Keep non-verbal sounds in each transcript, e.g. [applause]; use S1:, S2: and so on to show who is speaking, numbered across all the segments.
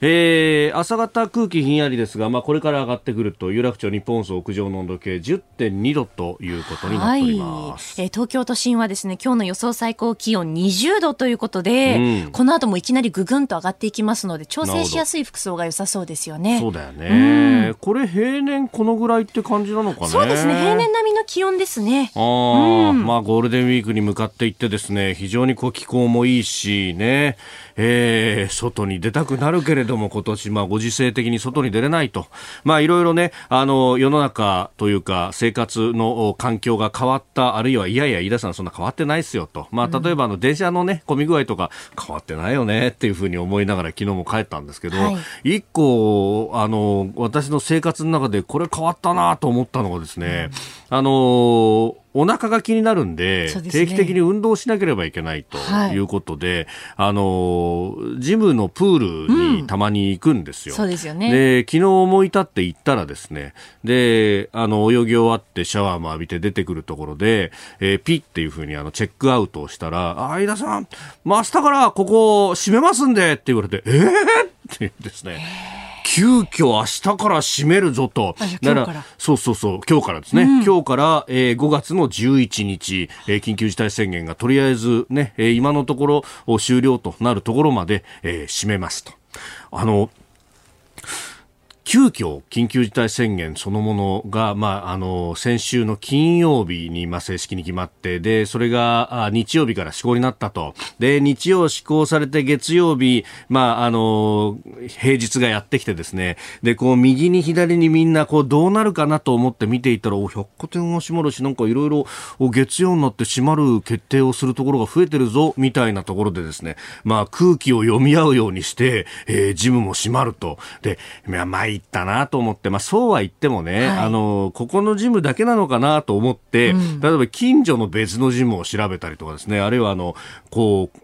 S1: えー、朝方空気ひんやりですが、まあ、これから上がってくると有楽町日本放屋上の温度計10.2度ということになっております、
S2: はい、えー、東京都心はですね今日の予想最高気温20度ということで、うん、この後もいきなりぐぐんと上がっていきますので調整しやすい服装が良さそうですよね。
S1: そうだよね、うん、これ平年このぐらいって感じなのかね。
S2: そうですね。平年並みの気温ですね。
S1: あ、うん、まあゴールデンウィークに向かっていってですね非常にこう気候もいいしねえー、外に出たくなるけれども今年、まあ、ご時世的に外に出れないと、まあ、いろいろね、あの、世の中というか、生活の環境が変わった、あるいは、いやいや、飯田さんそんな変わってないですよと。まあ、例えば、あの、電車のね、混み具合とか、変わってないよねっていうふうに思いながら昨日も帰ったんですけど、はい、一個、あの、私の生活の中でこれ変わったなと思ったのがですね、うん、あの、お腹が気になるんで、でね、定期的に運動しなければいけないということで、はい、あの、ジムのプールにたまに行くんですよ。うん、
S2: そうですよね。
S1: で、昨日思い立って行ったらですね、で、あの、泳ぎ終わってシャワーも浴びて出てくるところで、えー、ピッっていうふうにあの、チェックアウトをしたら、相田さん、明日からここ閉めますんでって言われて、えー、って言うんですね。急遽明日から閉めるぞと。
S2: だから、
S1: そうそうそう、今日からですね。うん、今日から、えー、5月の11日、えー、緊急事態宣言がとりあえずね、えー、今のところ終了となるところまで、えー、閉めますと。あの、急遽緊急事態宣言そのものが、まあ、あの、先週の金曜日に、まあ、正式に決まって、で、それが、日曜日から施行になったと。で、日曜施行されて月曜日、まあ、あの、平日がやってきてですね、で、こう、右に左にみんな、こう、どうなるかなと思って見ていたら、お、百貨店が閉まるし、なんかいろいろ、月曜になって閉まる決定をするところが増えてるぞ、みたいなところでですね、まあ、空気を読み合うようにして、えー、ジムも閉まると。で、まあ、ったなと思って、まあ、そうは言ってもね、はい、あの、ここのジムだけなのかなと思って、うん、例えば近所の別のジムを調べたりとかですね、あるいはあの、こう、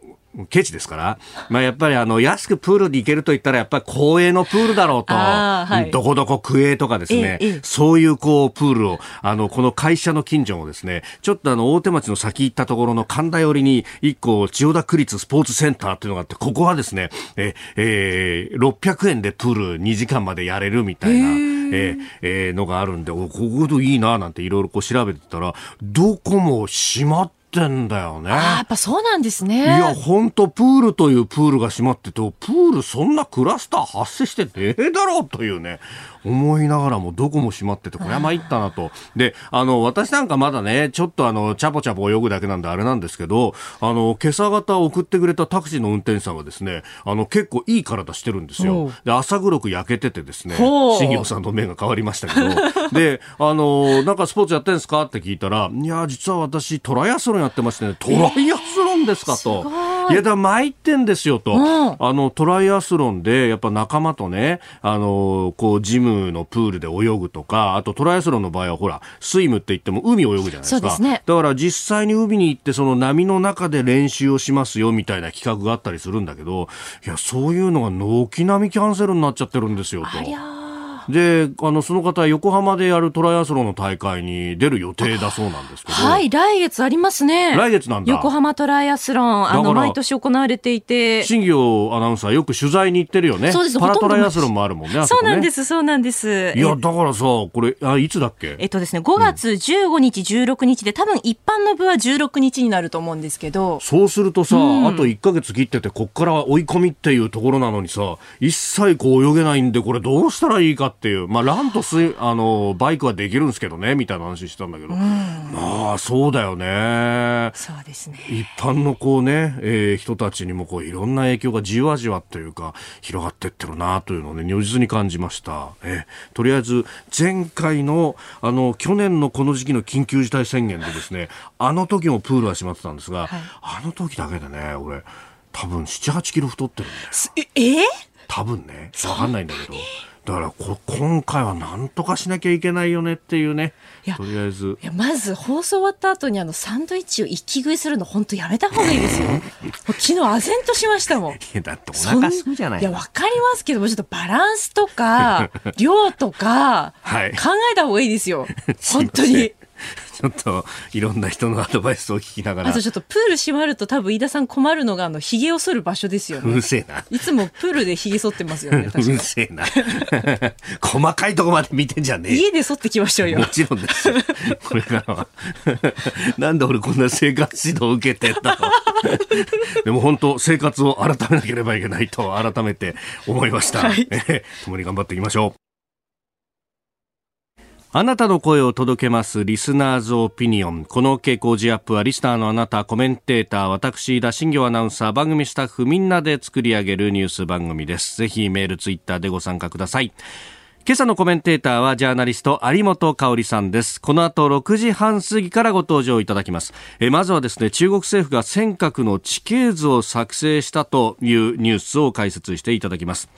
S1: ケチですから、まあ、やっぱりあの安くプールに行けると言ったらやっぱり公営のプールだろうと、はい、どこどこ区営とかですね、そういうこうプールをあのこの会社の近所もですねちょっとあの大手町の先行ったところの神田寄りに一個千代田区立スポーツセンターっていうのがあってここはですねえ、えー、600円でプール2時間までやれるみたいな。えー、えー、のがあるんで、お、ここいいななんていろいろこう調べてたら、どこも閉まってってんだよね。あ
S2: やっぱそうなんですね。い
S1: や、ほんと、プールというプールが閉まってて、プールそんなクラスター発生してねえだろうというね、思いながらもどこも閉まってて、これは参ったなと。で、あの、私なんかまだね、ちょっとあの、チャポチャポ泳ぐだけなんであれなんですけど、あの、今朝方送ってくれたタクシーの運転手さんがですね、あの、結構いい体してるんですよ。で、朝黒く焼けててですね、新業さんの目が変わりましたけど、[laughs] で、あの、なんかスポーツやってんですかって聞いたら、いや、実は私トライアスロンやってましてね、トライアスロンですかと。いや、だ参ってんですよと。あの、トライアスロンで、やっぱ仲間とね、あの、こう、ジムのプールで泳ぐとか、あとトライアスロンの場合はほら、スイムって言っても海泳ぐじゃないですか。すね、だから実際に海に行って、その波の中で練習をしますよ、みたいな企画があったりするんだけど、いや、そういうのが軒並みキャンセルになっちゃってるんですよ、と。であのその方は横浜でやるトライアスロンの大会に出る予定だそうなんですけど。
S2: はい来月ありますね。
S1: 来月なんだ。
S2: 横浜トライアスロンあの毎年行われていて。
S1: 新業アナウンサーよく取材に行ってるよね。そうですパラトライアスロンもあるもんね、ね、
S2: そうなんですそうなんです。
S1: いやだからさこれあいつだっけ？
S2: えっとですね5月15日、うん、16日で多分一般の部は16日になると思うんですけど。
S1: そうするとさ、うん、あと1か月切っててこっから追い込みっていうところなのにさ一切こう泳げないんでこれどうしたらいいかっていう。まあランとすあのバイクはできるんですけどねみたいな話してたんだけど、まあそうだよね。
S2: そうですね。
S1: 一般のこうね、えー、人たちにもこういろんな影響がじわじわというか広がってってるなというのをね如実に感じました、えー、とりあえず前回のあの去年のこの時期の緊急事態宣言でですねあの時もプールは閉まってたんですが、はい、あの時だけでね俺多分7、8キロ太ってるんだよ。
S2: ええ？
S1: 多分ね、わかんないんだけど。だからこ今回はなんとかしなきゃいけないよねっていうね。とりあえず。
S2: いやまず放送終わった後にあのサンドイッチを一気食いするの本当やめた方がいいですよ。昨日唖然としましたもん。[laughs] い
S1: やだってお腹すくじゃない
S2: いやわかりますけどもちょっとバランスとか [laughs] 量とか考えた方がいいですよ、[laughs] はい、本当に [laughs]
S1: ちょっといろんな人のアドバイスを聞きながら。
S2: あとちょっとプール閉まると多分飯田さん困るのがあの髭を剃る場所ですよね。[laughs]
S1: うるせえな。
S2: いつもプールで髭剃ってますよね。[laughs]
S1: うるせえな。細かいとこまで見てんじゃねえ。
S2: 家で剃ってきましょうよ。
S1: もちろんですよ。これからは。なんで俺こんな生活指導を受けてんだろう。でも本当生活を改めなければいけないと改めて思いました。はい、共に頑張っていきましょう。あなたの声を届けますリスナーズオピニオン。この傾向ジアップはリスナーのあなた、コメンテーター、私、田新行アナウンサー、番組スタッフみんなで作り上げるニュース番組です。ぜひメール、ツイッターでご参加ください。今朝のコメンテーターはジャーナリスト有本香里さんです。この後6時半過ぎからご登場いただきます。えまずはですね中国政府が尖閣の地形図を作成したというニュースを解説していただきます。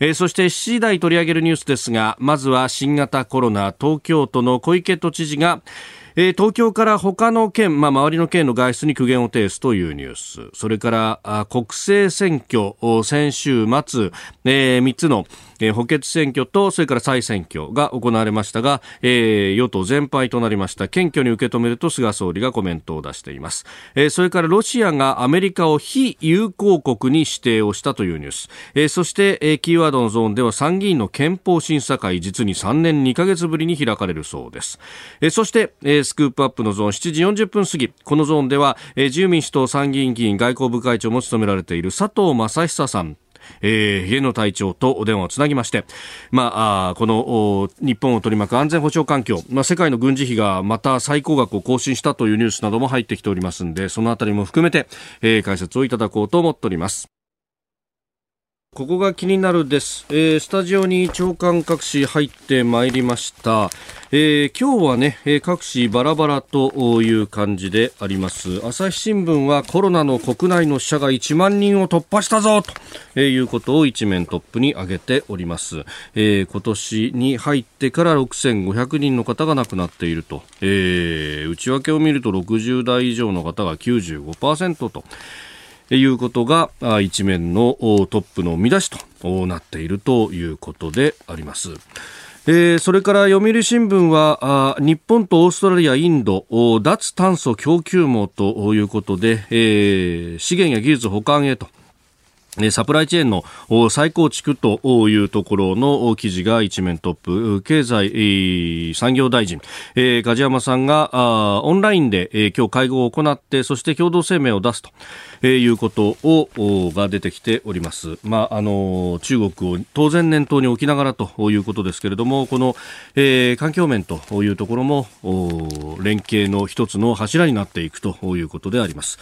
S1: えそして7時台取り上げるニュースですがまずは新型コロナ東京都の小池都知事が、東京から他の県、まあ、周りの県の外出に苦言を呈すというニュース。それから、国政選挙、先週末、えー、3つの、えー、補欠選挙と、それから再選挙が行われましたが、えー、与党全敗となりました。謙虚に受け止めると菅総理がコメントを出しています。えー、それからロシアがアメリカを非友好国に指定をしたというニュース。えー、そして、えー、キーワードのゾーンでは参議院の憲法審査会、実に3年2ヶ月ぶりに開かれるそうです。えー、そして、えースクープアップのゾーン7時40分過ぎこのゾーンでは、えー、自由民主党参議院議員外交部会長も務められている佐藤正久さんえー、家の隊長とお電話をつなぎまして、まあ、この日本を取り巻く安全保障環境、まあ、世界の軍事費がまた最高額を更新したというニュースなども入ってきておりますので、そのあたりも含めて、えー、解説をいただこうと思っております。ここが気になるです、えー、スタジオに長官各紙入ってまいりました、えー、今日はね、えー、各紙バラバラという感じであります。朝日新聞はコロナの国内の死者が1万人を突破したぞということを一面トップに挙げております、え、今年に入ってから6500人の方が亡くなっていると、え、内訳を見ると60代以上の方が95%と。いうことが一面のトップの見出しとなっているということであります。えー、それから読売新聞は日本とオーストラリア、インド脱炭素供給網ということで、えー、資源や技術保管へとサプライチェーンの再構築というところの記事が一面トップ、経済産業大臣、梶山さんがオンラインで今日会合を行って、そして共同声明を出すということをが出てきております。まあ、あの、中国を当然念頭に置きながらということですけれども、この、環境面というところも連携の一つの柱になっていくということであります。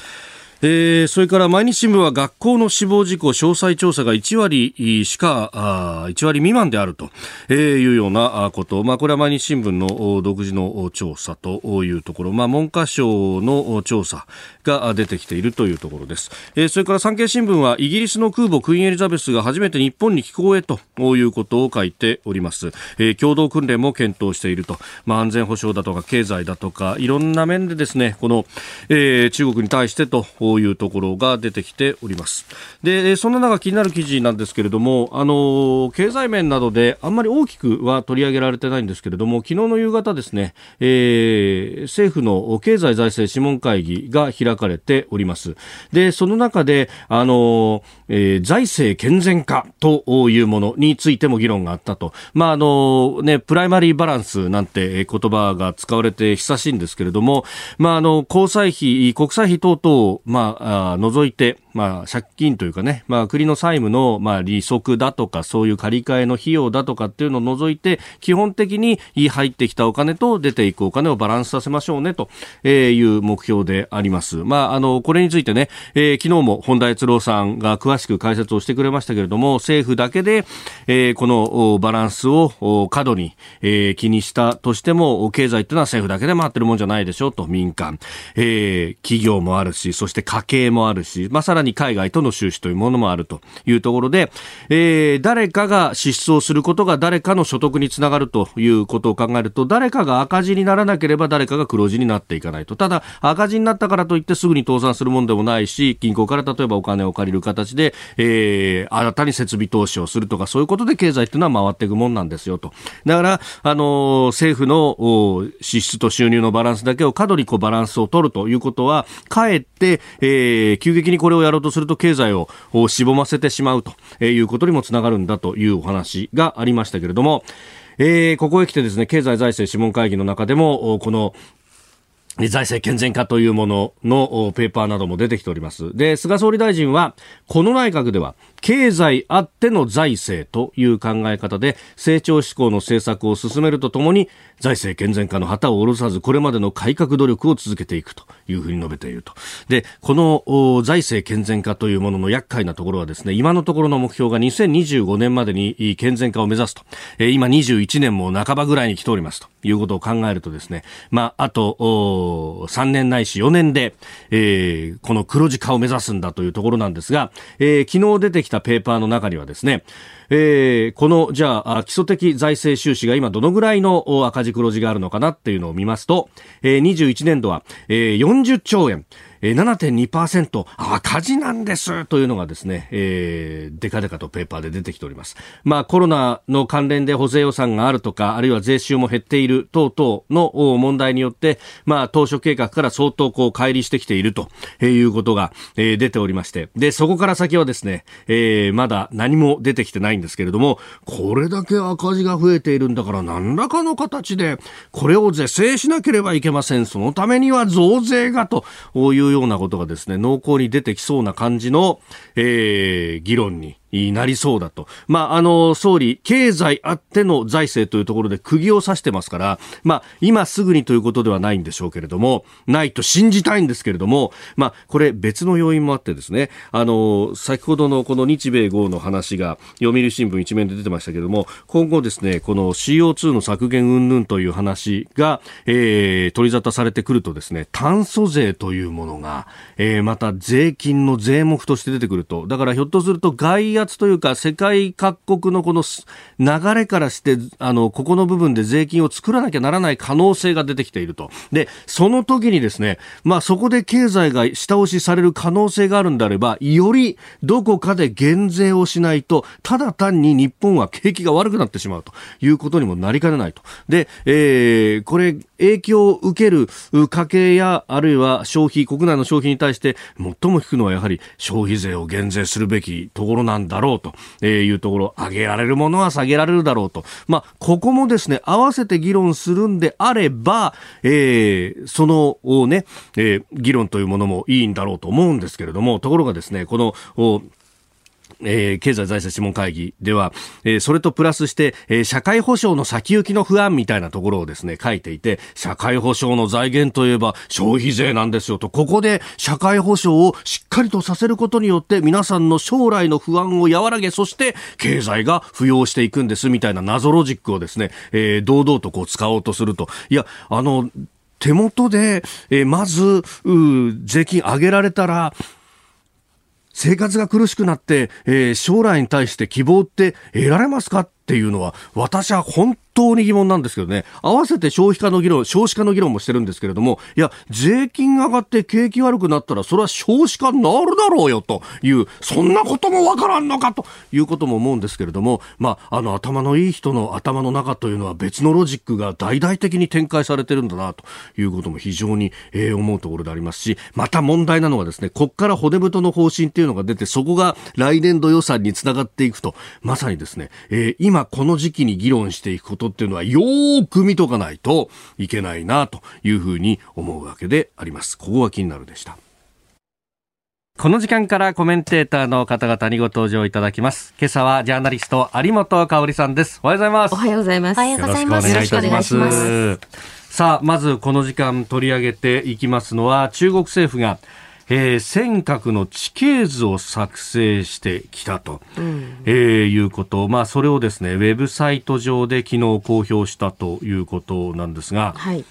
S1: えー、それから毎日新聞は学校の死亡事故詳細調査が1割しか、あ1割未満であるというようなこと、まあ、これは毎日新聞の独自の調査というところ、まあ、文科省の調査が出てきているというところです。えー、それから産経新聞はイギリスの空母クイーンエリザベスが初めて日本に寄港へということを書いております。えー、共同訓練も検討していると、まあ、安全保障だとか経済だとかいろんな面でですね、この、えー、中国に対してとういうところが出てきております。で、そんな中気になる記事なんですけれども、あの、経済面などであんまり大きくは取り上げられてないんですけれども、昨日の夕方ですね、えー、政府の経済財政諮問会議が開かれております。で、その中で、あの、えー、財政健全化というものについても議論があったと。まあ、あの、ね、プライマリーバランスなんて言葉が使われて久しいんですけれども、まあ、あの、交際費、国債費等々、まあ、まあ、あ除いて、まあ、借金というかね、まあ、国の債務の、まあ、利息だとか、そういう借り換えの費用だとかっていうのを除いて、基本的に入ってきたお金と出ていくお金をバランスさせましょうね、という目標であります。まあ、あの、これについてね、えー、昨日も本田悦郎さんが詳しく解説をしてくれましたけれども、政府だけで、えー、このバランスを過度に、えー、気にしたとしても、経済っていうのは政府だけで回ってるもんじゃないでしょうと、民間、えー、企業もあるし、そして家計もあるし、まあ、さららに海外との収支というものもあるというところで、えー、誰かが支出をすることが誰かの所得につながるということを考えると、誰かが赤字にならなければ誰かが黒字になっていかないと。ただ、赤字になったからといってすぐに倒産するものでもないし、銀行から例えばお金を借りる形で、えー、新たに設備投資をするとか、そういうことで経済っていうのは回っていくもんなんですよと。だから、あのー、政府の支出と収入のバランスだけを過度にこうバランスを取るということは、かえって、えー、急激にこれをやろうとすると経済をしぼませてしまうということにもつながるんだというお話がありましたけれども、えー、ここへ来てですね、経済財政諮問会議の中でも、この財政健全化というもののペーパーなども出てきております。で、菅総理大臣は、この内閣では、経済あっての財政という考え方で成長志向の政策を進めるとともに財政健全化の旗を下ろさずこれまでの改革努力を続けていくというふうに述べていると。で、この財政健全化というものの厄介なところはですね、今のところの目標が2025年までに健全化を目指すと。今21年も半ばぐらいに来ておりますということを考えるとですね、まあ、あと3年ないし4年で、えー、この黒字化を目指すんだというところなんですが、えー、昨日出てきたペーパーの中にはですね、えー、この、じゃあ、基礎的財政収支が今どのぐらいの赤字黒字があるのかなっていうのを見ますと、えー、21年度は、えー、40兆円。7.2%赤字なんですというのがですね、えー、デカデカとペーパーで出てきております。まあコロナの関連で補正予算があるとか、あるいは税収も減っている等々の問題によって、まあ当初計画から相当こう乖離してきているということが、え、出ておりまして、で、そこから先はですね、えー、まだ何も出てきてないんですけれども、これだけ赤字が増えているんだから何らかの形でこれを是正しなければいけません。そのためには増税がというようなことがですね、濃厚に出てきそうな感じの、えー、議論にになりそうだと。まあ、あの、総理、経済あっての財政というところで釘を刺してますから、まあ、今すぐにということではないんでしょうけれども、ないと信じたいんですけれども、まあ、これ別の要因もあってですね、あの、先ほどのこの日米豪の話が読売新聞一面で出てましたけれども、今後ですね、この CO2 の削減云々という話が、えー、取り沙汰されてくるとですね、炭素税というものが、えー、また税金の税目として出てくると、だからひょっとすると外野圧というか、世界各国のこの流れからして、あの、ここの部分で税金を作らなきゃならない可能性が出てきていると。で、その時にですね、まあそこで経済が下押しされる可能性があるんであれば、よりどこかで減税をしないと、ただ単に日本は景気が悪くなってしまうということにもなりかねないと。で、えー、これ、影響を受ける家計や、あるいは消費、国内の消費に対して、最も低くのはやはり消費税を減税するべきところなんだろうというところ、上げられるものは下げられるだろうと。まあ、ここもですね、合わせて議論するんであれば、えー、そのね、えー、議論というものもいいんだろうと思うんですけれども、ところがですね、この、えー、経済財政諮問会議では、えー、それとプラスして、えー、社会保障の先行きの不安みたいなところをですね、書いていて、社会保障の財源といえば消費税なんですよと、ここで社会保障をしっかりとさせることによって皆さんの将来の不安を和らげ、そして経済が浮揚していくんですみたいな謎ロジックをですね、えー、堂々とこう使おうとすると。いや、あの、手元で、えー、まず、税金上げられたら、生活が苦しくなって、えー、将来に対して希望って得られますかっていうのは、私は本当に疑問なんですけどね、合わせて消費家の議論、少子化の議論もしてるんですけれども、いや、税金上がって景気悪くなったら、それは少子化になるだろうよという、そんなこともわからんのかということも思うんですけれども、まあ、あの、頭のいい人の頭の中というのは別のロジックが大々的に展開されてるんだなということも非常に、えー、思うところでありますし、また問題なのはですね、こっから骨太の方針っていうのが出て、そこが来年度予算につながっていくと、まさにですね、えー、今この時期に議論していくことことっていうのはよーく見とかないといけないなというふうに思うわけであります。ここが気になるでした。この時間からコメンテーターの方々にご登場いただきます。今朝はジャーナリスト有本香里さんです。おはようございます。
S3: おはようございます。おはようございます。
S1: よろしくお願いします。さあ、まずこの時間取り上げていきますのは中国政府がえー、尖閣の地形図を作成してきたと、うん、えー、いうこと、まあ、それをですねウェブサイト上で昨日公表したということなんですが、はい。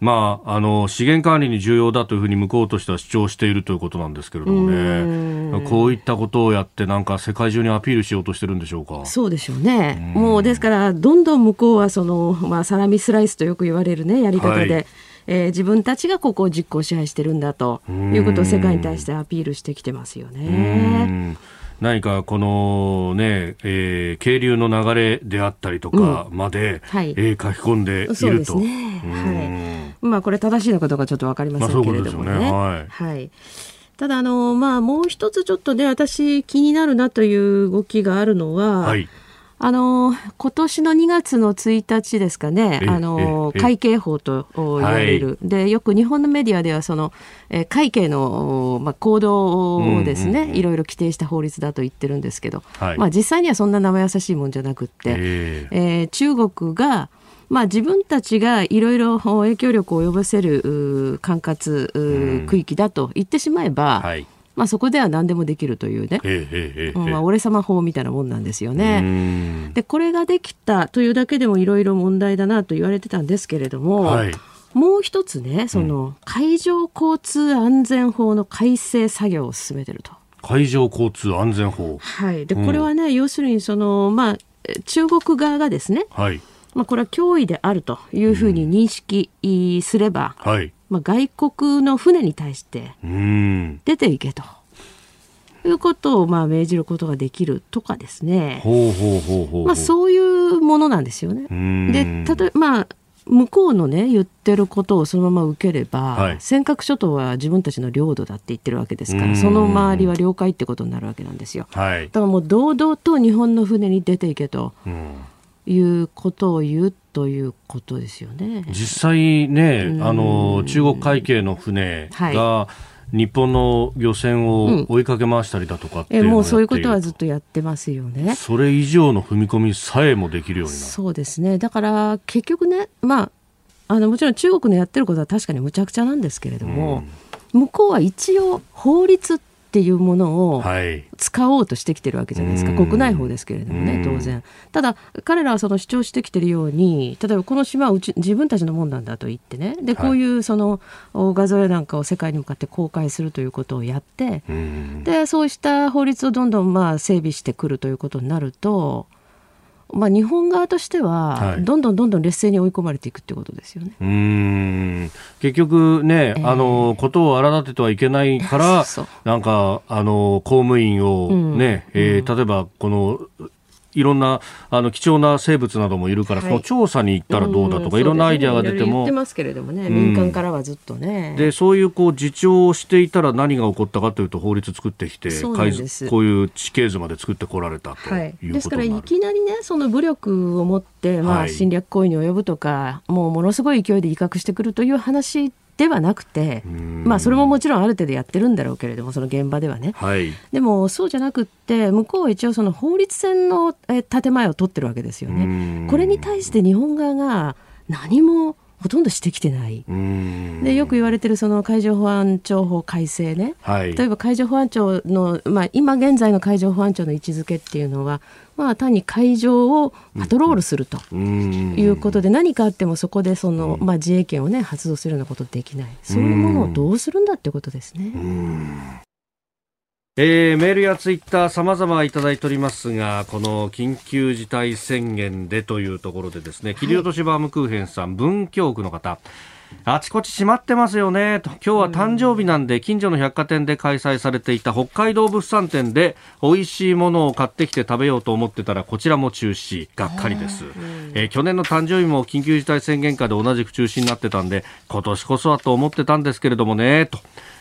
S1: まあ、あの資源管理に重要だというふうに向こうとしては主張しているということなんですけれどもね、こういったことをやって、なんか世界中にアピールしようとしてるんでしょうか。
S3: そうでしょうね。うもうですから、どんどん向こうはその、まあ、サラミスライスとよく言われるね、やり方で。はいえー、自分たちがここを実行支配してるんだということを世界に対してアピールしてきてますよね。
S1: 何かこのね、えー、渓流の流れであったりとかまで、うんはい、えー、書き込んでいると。そうですね。
S3: はい。まあこれ正しいのかどうかちょっとわかりませんけれどもね。まあ、ねはい。はい。ただあのまあもう一つちょっとね私気になるなという動きがあるのは。はいあの今年の2月の1日ですかね、あの会計法と言われる、はい、でよく日本のメディアではその、え会計の、まあ、行動をですね、いろいろ規定した法律だと言ってるんですけど、はい、まあ、実際にはそんな生優しいもんじゃなくって、えー、中国がまあ、自分たちがいろいろ影響力を及ぼせる管轄区域だと言ってしまえば、はい、まあ、そこでは何でもできるというね、まあ、俺様法みたいなもんなんですよね。でこれができたというだけでもいろいろ問題だなと言われてたんですけれども、はい、もう一つねその海上交通安全法の改正作業を進めてると。
S1: 海上交通安全法、
S3: はい、でこれはね、うん、要するにその、まあ、中国側がですね、はい。まあ、これは脅威であるというふうに認識すれば、うん、はいまあ、外国の船に対して出ていけと。いうことをまあ命じることができるとかですね、まあ、そういうものなんですよね。で例えば、まあ向こうのね言ってることをそのまま受ければ、はい、尖閣諸島は自分たちの領土だって言ってるわけですからその周りは領海ってことになるわけなんですよ。はい、だからもう堂々と日本の船に出ていけと。いうことを言うということですよね。
S1: 実際ね、あの中国海警の船が、はい、日本の漁船を追いかけ回したりだとか
S3: えもうそういうことはずっとやってますよね。
S1: それ以上の踏み込みさえもできるようになる。
S3: そうですね。だから結局ね、まああのもちろん中国のやってることは確かにむちゃくちゃなんですけれども、うん、向こうは一応法律ってっていうものを使おうとしてきてるわけじゃないですか、はい、国内法ですけれどもね、当然。ただ、彼らはその主張してきてるように、例えばこの島はうち自分たちのもんなんだと言ってね、でこういうその画像やなんかを世界に向かって公開するということをやって、でそうした法律をどんどんまあ整備してくるということになると、まあ、日本側としては、どんどんどんどん劣勢に追い込まれていくってことですよね。
S1: うん。結局ね、えー、あの、ことを荒立ててはいけないから、なんか、あの、公務員をね、うん、えー、例えば、この、いろんなあの貴重な生物などもいるから、はい、その調査に行ったらどうだとか、いろんなアイデアが出ても。
S3: 言ってますけれどもね、民間からはずっとね。
S1: で、そういうこう自重をしていたら何が起こったかというと、法律作ってきて、こういう地形図まで作ってこられたという
S3: ですから、いきなりね、その武力を持って、まあ、侵略行為に及ぶとか、もうものすごい勢いで威嚇してくるという話ではなくて、まあ、それももちろんある程度やってるんだろうけれどもその現場ではね、はい、でもそうじゃなくって向こうは一応その法律戦の建前を取ってるわけですよね。これに対して日本側が何もほとんどしてきてない。でよく言われてるその海上保安庁法改正ね、はい、例えば海上保安庁の、まあ、今現在の海上保安庁の位置づけっていうのは、まあ、単に海上をパトロールするということで、何かあってもそこでその、まあ、自衛権を、ね、発動するようなことできない。そういうものをどうするんだってことですね。
S1: えー、メールやツイッター様々いただいておりますが、この緊急事態宣言でというところでですね、切り落としバームクーヘンさん、文京区の方、あちこち閉まってますよねと。今日は誕生日なんで近所の百貨店で開催されていた北海道物産展で美味しいものを買ってきて食べようと思ってたらこちらも中止がっかりです、えー、去年の誕生日も緊急事態宣言下で同じく中止になってたんで今年こそはと思ってたんですけれどもねと、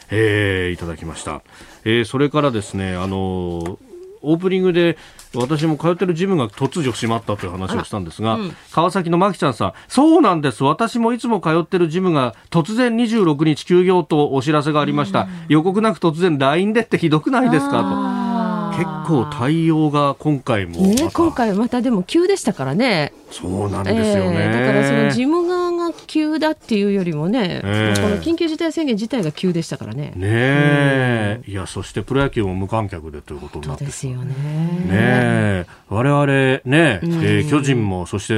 S1: えー、いただきました、えー、それからですねあのーオープニングで私も通ってるジムが突如閉まったという話をしたんですが、うん、川崎のまきちゃんさん、そうなんです。私もいつも通ってるジムが突然26日休業とお知らせがありました。うん、予告なく突然 LINE でってひどくないですか？と。結構対応が今回も、
S3: ね、今回またでも急でしたからね。
S1: そうなんですよね、
S3: えー、だからその事務側が急だっていうよりもね、えー、この緊急事態宣言自体が急でしたからね。
S1: ねいや、そしてプロ野球も無観客でということになって
S3: ですよね。
S1: ね我々ね、えー、巨人も、そして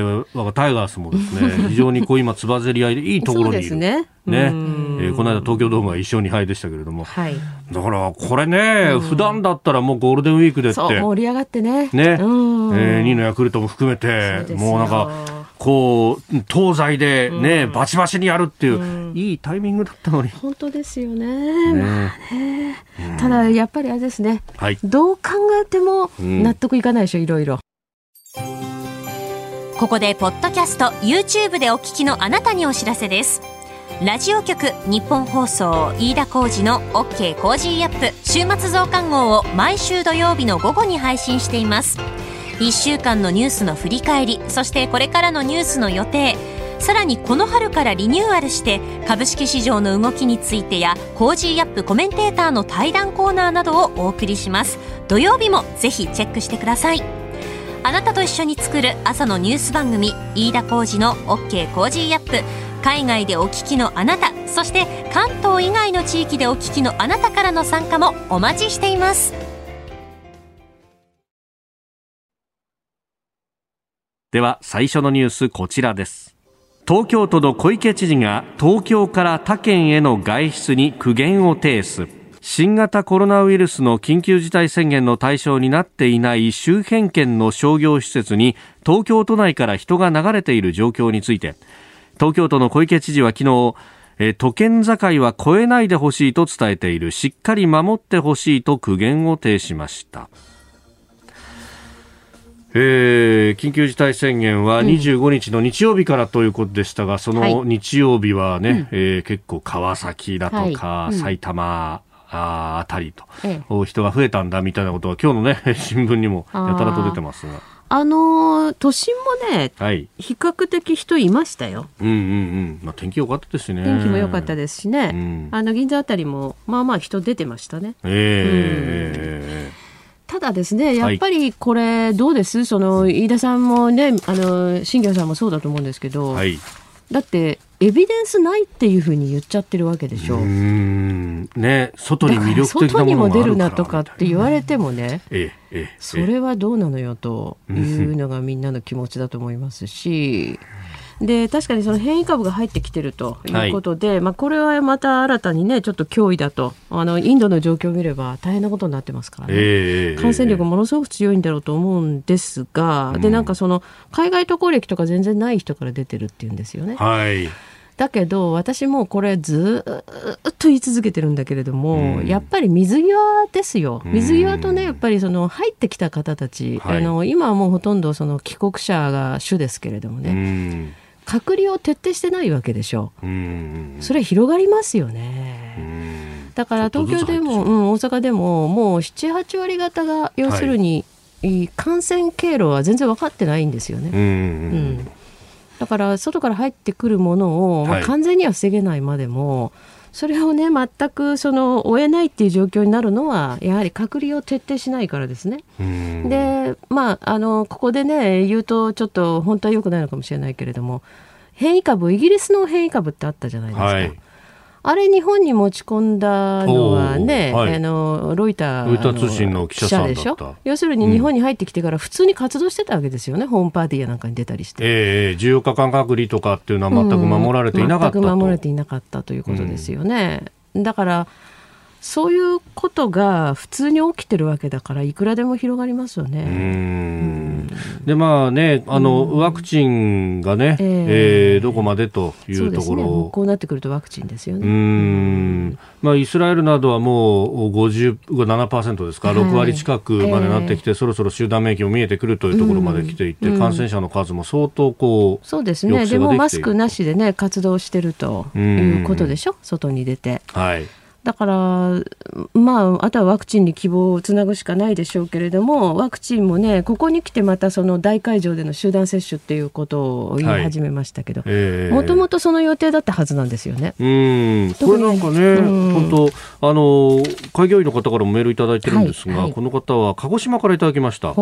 S1: タイガースもですね、[laughs] 非常にこう今、つばぜり合いでいいところにいる。ね。ね、えー、この間東京ドームは1勝2敗でしたけれども、はい、だからこれね、うん、普段だったらもうゴールデンウィークでって。
S3: 盛り上がってね。
S1: ね、えー、2位のヤクルトも含めてもうなんかこう東西でね、うん、バチバチにやるっていう、うん、いいタイミングだったのに。
S3: 本当ですよね。ね。まあね、ただやっぱりあれですね、はい、どう考えても納得いかないでしょ、いろいろ。
S2: ここでポッドキャスト YouTube でお聞きのあなたにお知らせです。ラジオ局ニッポン放送飯田浩二の OK コージーアップ週末増刊号を毎週土曜日の午後に配信しています1週間のニュースの振り返りそしてこれからのニュースの予定。さらにこの春からリニューアルして株式市場の動きについてや Cozy Up コメンテーターの対談コーナーなどをお送りします。土曜日もぜひチェックしてください。あなたと一緒に作る朝のニュース番組飯田浩二の OK Cozy Up。海外でお聞きのあなたそして関東以外の地域でお聞きのあなたからの参加もお待ちしています。
S1: では最初のニュースこちらです。東京都の小池知事が東京から他県への外出に苦言を呈す。新型コロナウイルスの緊急事態宣言の対象になっていない周辺県の商業施設に東京都内から人が流れている状況について。東京都の小池知事は昨日え都県境は越えないでほしいと伝えている。しっかり守ってほしいと苦言を呈しました。えー、緊急事態宣言は25日の日曜日からということでしたが、うん、その日曜日はね、はい、えー、結構川崎だとか、はい、埼玉、ああたりと、ええ、人が増えたんだみたいなことは今日のね [laughs] 新聞にもやたらと出てますが。
S3: あの都心もね、はい、比較的人いましたよ。
S1: うんうんうん。まあ天気良かったですね。
S3: 天気も良かったですしね。うん、あの銀座あたりもまあまあ人出てましたね。
S1: ええーうん、
S3: ただですね、やっぱりこれどうです、はい、その飯田さんもね、あの新庄さんもそうだと思うんですけど、はい、だってエビデンスないっていうふうに言っちゃってるわけでしょ。う
S1: ね、外に魅力
S3: 的なものも出るなとかって言われてもね、[laughs] ええ。それはどうなのよというのがみんなの気持ちだと思いますし。で確かにその変異株が入ってきてるということで、はい、まあ、これはまた新たにねちょっと脅威だと。あのインドの状況を見れば大変なことになってますからね、えー、感染力ものすごく強いんだろうと思うんですが、でなんかその海外渡航歴とか全然ない人から出てるっていうんですよね。
S1: はい。
S3: だけど私もこれずっと言い続けてるんだけれども、うん、やっぱり水際ですよ。水際とねやっぱりその入ってきた方たち、はい、あの今はもうほとんどその帰国者が主ですけれどもね、うん隔離を徹底してないわけでしょ。う。うそれ広がりますよね。だから東京でも、うん、大阪でももう7、8割方が要するに、はい、感染経路は全然分かってないんですよね。うん、だから外から入ってくるものを、まあ、完全には防げないまでも、それをね全くその追えないっていう状況になるのはやはり隔離を徹底しないからですね。でまああのここでね言うとちょっと本当は良くないのかもしれないけれども変異株イギリスの変異株ってあったじゃないですか。はいあれ日本に持ち込んだのはね、はい、あのロイター
S1: 通信の記者でしょ？
S3: 要するに日本に入ってきてから普通に活動してたわけですよね、うん、ホームパーティーやなんかに出たりして、
S1: えー、14日間隔離とかっていうのは全く守られていなかった、うん、
S3: 全く守られていなかったということですよね、うん、だからそういうことが普通に起きてるわけだからいくらでも広がりますよね。うん。
S1: でまあねあの、ワクチンがね、えー、えー、どこまでというところ、
S3: ね、こうなってくるとワクチンですよね。
S1: うん。まあ、イスラエルなどはもう57%ですか、はい、6割近くまでなってきて、えー、そろそろ集団免疫も見えてくるというところまで来ていて、感染者の数も相当こ
S3: うそうですね。でもマスクなしでね活動してるということでしょ？外に出て。
S1: はい
S3: だから、まあ、あとはワクチンに希望をつなぐしかないでしょうけれども、ワクチンもね、ここに来てまたその大会場での集団接種っていうことを言い始めましたけど、もともとその予定だったはずなんですよね。
S1: うん。これなんかね、本当、あの、開業医の方からもメールいただいてるんですが、はいはい、この方は鹿児島からいただきました。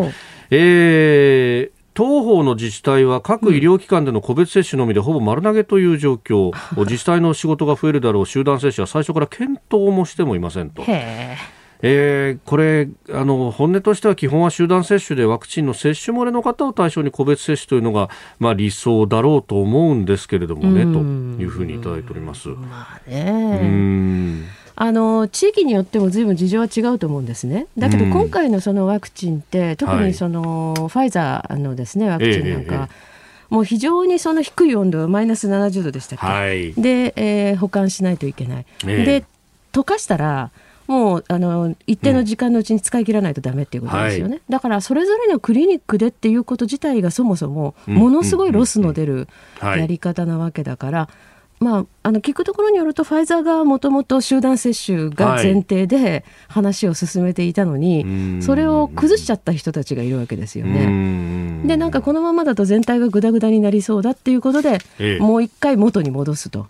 S1: えー当方の自治体は各医療機関での個別接種のみでほぼ丸投げという状況、うん、自治体の仕事が増えるだろう集団接種は最初から検討もしてもいませんと。え。ー、これあの、本音としては基本は集団接種でワクチンの接種漏れの方を対象に個別接種というのが、まあ、理想だろうと思うんですけれどもね、というふうにいただいております。まあ
S3: ねあの地域によってもずいぶん事情は違うと思うんですね。だけど今回のそのワクチンって、特にその、ファイザーのですねワクチンなんか、もう非常にその低い温度マイナス70度でしたっけ、はい、で、えー、保管しないといけない。で溶かしたらもうあの一定の時間のうちに使い切らないとだめっていうことですよね、うんはい、だからそれぞれのクリニックでっていうこと自体がそもそもものすごいロスの出るやり方なわけだから、まあ、あの聞くところによるとファイザーがもともと集団接種が前提で話を進めていたのに、はい、それを崩しちゃった人たちがいるわけですよね。でなんかこのままだと全体がぐだぐだになりそうだっていうことで、ええ、もう一回元に戻すと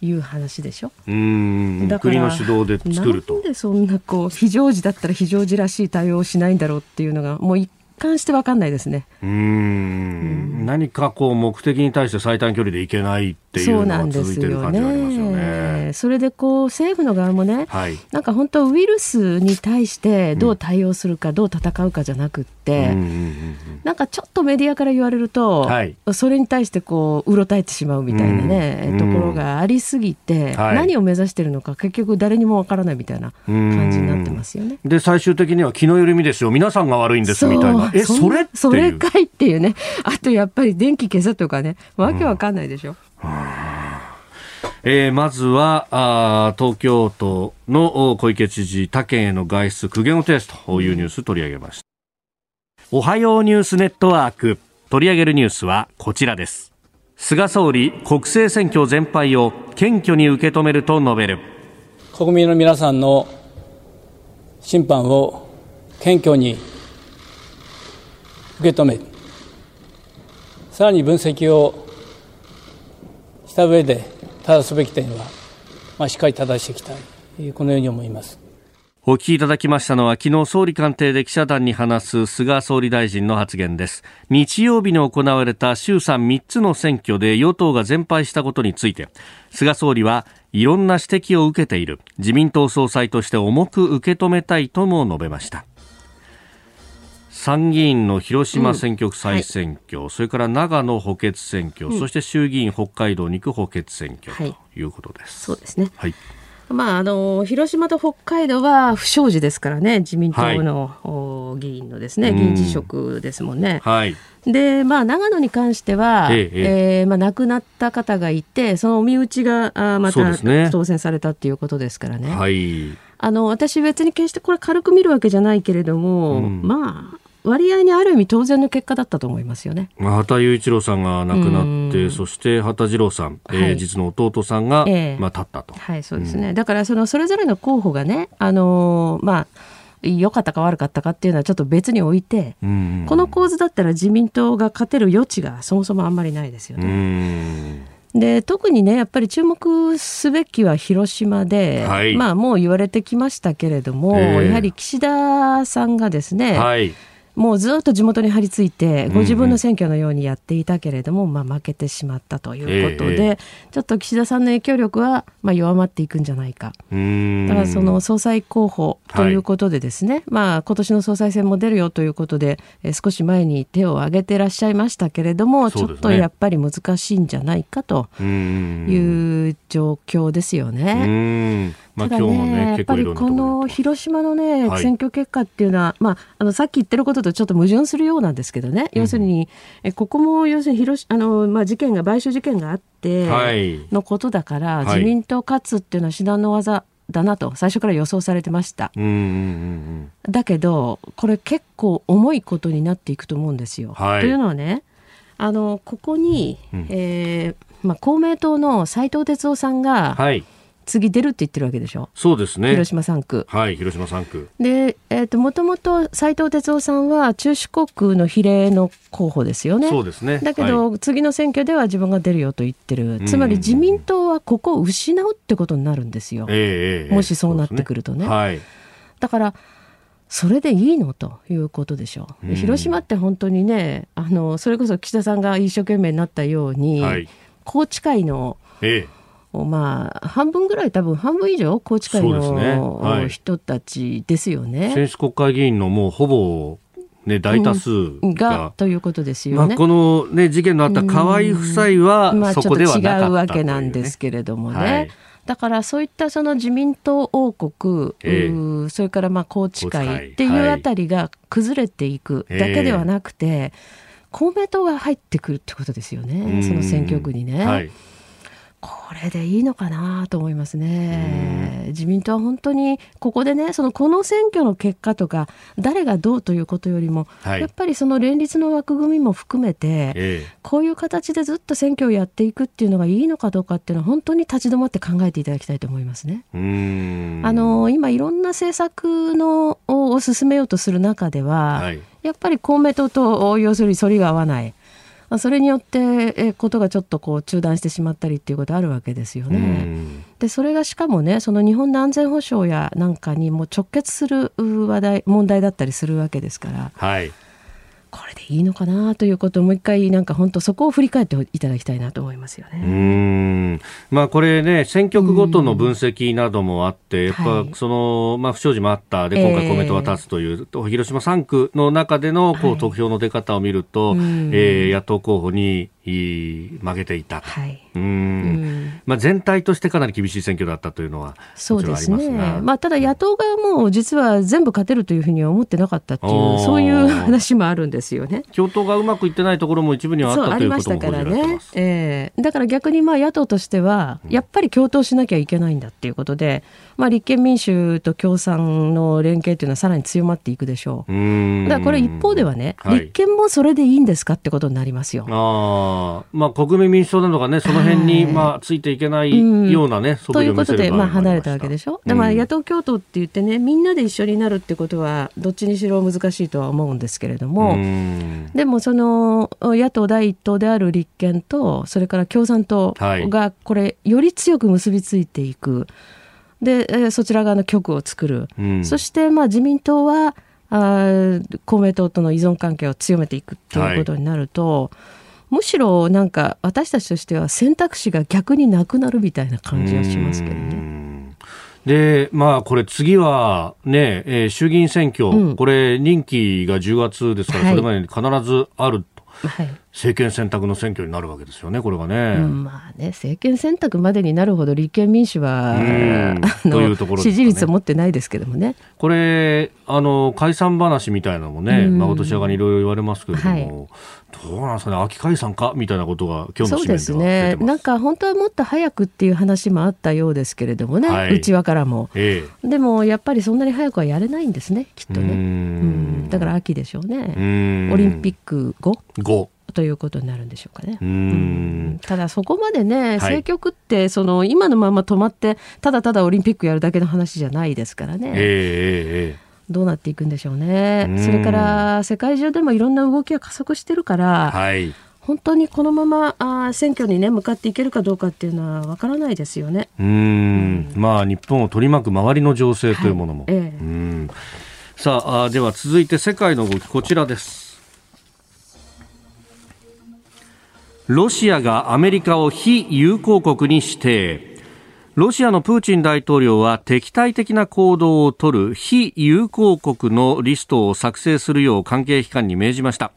S3: いう話でしょ。はい、うん
S1: だから国の主導で作ると。
S3: なんでそんなこう非常時だったら非常時らしい対応をしないんだろうっていうのがもう一貫して分かんないですね。うん
S1: うん何かこう目的に対して最短距離でいけないっていうのが続いてる感じがありますよね。
S3: それでこう政府の側もね、はい、なんか本当ウイルスに対してどう対応するか、うん、どう戦うかじゃなくって、うんうんうん、なんかちょっとメディアから言われると、はい、それに対してこううろたえてしまうみたいなね、うん、ところがありすぎて、はい、何を目指してるのか結局誰にもわからないみたいな感じになってますよね。
S1: で最終的には気の緩みですよ。皆さんが悪いんですみたいな。えそれ
S3: それかいっていうね。あとやっぱり電気消せとかね。わけわかんないでしょ。
S1: えー、まずはあ東京都の小池知事他県への外出苦言を呈すというニュース取り上げました、おはようニュースネットワーク。取り上げるニュースはこちらです。菅総理国政選挙全敗を謙虚に受け止めると述べる。
S4: 国民の皆さんの審判を謙虚に受け止め、さらに分析をした上で、正すべき点は、まあ、しっかり正していきたい、このように思います。
S1: お聞きいただきましたのは昨日総理官邸で記者団に話す菅総理大臣の発言です。日曜日に行われた衆参3つの選挙で与党が全敗したことについて菅総理はいろんな指摘を受けている。自民党総裁として重く受け止めたいとも述べました。参議院の広島選挙区再選挙、うんはい、それから長野補欠選挙、うん、そして衆議院北海道2区補欠選挙とい。うことです。
S3: そうですね。はい。まあ、あの広島と北海道は不祥事ですからね、自民党の、はい、議員のですね、議員辞職ですもんね。はい、で、まあ、長野に関しては、えええー、まあ、亡くなった方がいて、その身内があまた、ね、当選されたっていうことですからね。はい、あの私、別に決してこれ、軽く見るわけじゃないけれども、うん、まあ、割合にある意味当然の結果だったと思いますよね。
S1: 畑雄一郎さんが亡くなってそして畑次郎さん、はい、えー、実の弟さんが、えー、まあ、立ったと。
S3: はいそうですね、うん、だからそのそれぞれの候補がね、あのー、まあ良かったか悪かったかっていうのはちょっと別に置いて、この構図だったら自民党が勝てる余地がそもそもあんまりないですよね。で特にねやっぱり注目すべきは広島で、はい、まあもう言われてきましたけれども、えー、やはり岸田さんがですね、はいもうずっと地元に張り付いて、ご自分の選挙のようにやっていたけれども、まあ、負けてしまったということで、ちょっと岸田さんの影響力はまあ弱まっていくんじゃないか。だからその総裁候補ということでですね、はい、まあ今年の総裁選も出るよということで、え少し前に手を挙げてらっしゃいましたけれども、ちょっとやっぱり難しいんじゃないかという状況ですよね。ただね、ねやっぱりこの広島のね、はい、選挙結果っていうのは、まあ、あのさっき言ってることとちょっと矛盾するようなんですけどね、うん、要するに、えここも要するに広あの、まあ、事件が、買収事件があってのことだから、はい、自民党勝つっていうのは至難の技だなと最初から予想されてました、うんうんうんうん、だけどこれ結構重いことになっていくと思うんですよ。はい、というのはねあのここに、うん、えー、まあ、公明党の斉藤哲夫さんが、はい次出るって言ってるわけでしょ？
S1: そうですね。
S3: 広島3区。
S1: はい広島3区。
S3: で、えーと、もともと斉藤哲夫さんは中四国の比例の候補ですよね。
S1: そうですね。
S3: だけど、はい、次の選挙では自分が出るよと言ってる。つまり自民党はここを失うってことになるんですよ、えー、もしそうなってくるとね、ね。はい、だからそれでいいの？ということでしょう、うん、広島って本当にねあのそれこそ岸田さんが一生懸命になったように、はい、宏池会の、ええまあ、半分ぐらい多分半分以上宏池会の、ね。はい、人たちですよね。
S1: 選手国会議員のもうほぼね、大多数が、
S3: うん、ということですよね。
S1: まあ、この、ね、事件のあった河合夫妻は、まあ、そこではなかった、ね、違う
S3: わけなんですけれどもね。はい。だからそういったその自民党王国、えー、それからまあ宏池会っていうあたりが崩れていくだけではなくて、はい、公明党が入ってくるってことですよね、その選挙区にね。はいこれでいいのかなと思いますね。自民党は本当にここでね、そのこの選挙の結果とか、誰がどうということよりも、はい、やっぱりその連立の枠組みも含めて、ええ、こういう形でずっと選挙をやっていくっていうのがいいのかどうかっていうのは、本当に立ち止まって考えていただきたいと思いますね。あの今、いろんな政策のを進めようとする中では、はい、やっぱり公明党と要するに反りが合わない。まあ、それによってえことがちょっとこう中断してしまったりっていうことあるわけですよね。でそれがしかもねその日本の安全保障やなんかにも直結する話題問題だったりするわけですから。はいいいのかなということをもう一回なんか本当そこを振り返っていただきたいなと思いますよね。うん。
S1: まあこれね選挙区ごとの分析などもあって、やっぱその、まあ不祥事もあった。で今回コメントが立つという、えー、広島3区の中でのこう得票の出方を見ると、はい、えー、野党候補に負けていた、はい、うん。まあ、全体としてかなり厳しい選挙だったというのはそうですね、
S3: まあ、ただ野党側も実は全部勝てるというふうには思ってなかったっていうそういう話もあるんですよね。
S1: 共闘がうまくいってないところも一部にはあったということも報じられてます、
S3: ねえ。ー、だから逆にまあ野党としてはやっぱり共闘しなきゃいけないんだっていうことで、まあ、立憲民主と共産の連携というのはさらに強まっていくでしょう。うだからこれ一方ではね、はい、立憲もそれでいいんですかってことになりますよ。
S1: あまあ、国民民主党などがね、その辺に、まあ、ついていけないようなね、
S3: ということで、まあ、離れたわけでしょ？で、まあ、野党共闘って言ってね、みんなで一緒になるってことは、どっちにしろ難しいとは思うんですけれども、でも、その、野党第一党である立憲と、それから共産党が、これ、より強く結びついていく。で、そちら側の局を作る。そして、まあ、自民党は、あ公明党との依存関係を強めていくっていうことになると、はいむしろなんか私たちとしては選択肢が逆になくなるみたいな感じがしますけどね。
S1: で、まあ、これ次はね、えー、衆議院選挙、うん、これ任期が10月ですから、それまでに必ずあると。はい政権選択の選挙になるわけですよね、これがね。
S3: うん、まあね、政権選択までになるほど立憲民主は、[laughs] というところ、ね、支持率を持ってないですけどもね。
S1: これ、あの解散話みたいなのもね、まあ、落とし上がりいろいろ言われますけれども、はい、どうなんですかね、秋解散かみたいなことが、今日のそうですね、
S3: なんか本当はもっと早くっていう話もあったようですけれどもね、はい、内輪からも、ええ、でもやっぱりそんなに早くはやれないんですね、きっとね。うん。だから秋でしょうね、オリンピック後。後ということになるんでしょうかね。うん、ただそこまでね、政局ってその今のまま止まってただただオリンピックやるだけの話じゃないですからね。えー、どうなっていくんでしょうね。それから世界中でもいろんな動きが加速してるから、はい、本当にこのままあ選挙にね向かっていけるかどうかっていうのはわからないですよね。
S1: うん、まあ日本を取り巻く周りの情勢というものも。はい、えー、うんさあでは続いて世界の動きこちらです。ロシアがアメリカを非友好国に指定。ロシアのプーチン大統領は敵対的な行動を取る非友好国のリストを作成するよう関係機関に命じました。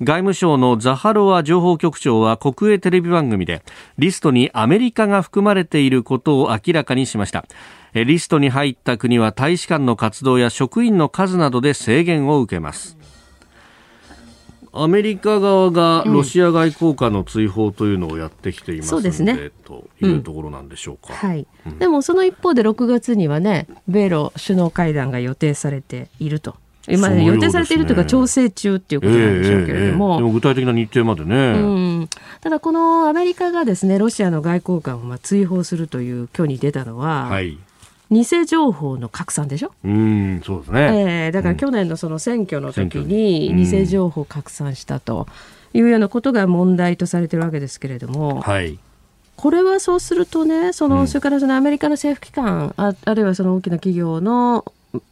S1: 外務省のザハロワ情報局長は国営テレビ番組でリストにアメリカが含まれていることを明らかにしました。リストに入った国は大使館の活動や職員の数などで制限を受けます。アメリカ側がロシア外交官の追放というのをやってきていますので、うん、ね、というところなんでしょうか、
S3: はい。でもその一方で6月にはね米ロ首脳会談が予定されていると。今、ね、予定されているというか調整中っていうことなんでしょうけれども、えーえー、で
S1: も具体的な日程までね、う
S3: ん、ただこのアメリカがですねロシアの外交官をまあ追放するという今日に出たのは、はい、偽情報の拡散でしょ？うんそうですね、えー、だから去年のその選挙の時に偽情報拡散したというようなことが問題とされてるわけですけれども、はい、これはそうするとねその、それからそのアメリカの政府機関ああるいはその大きな企業の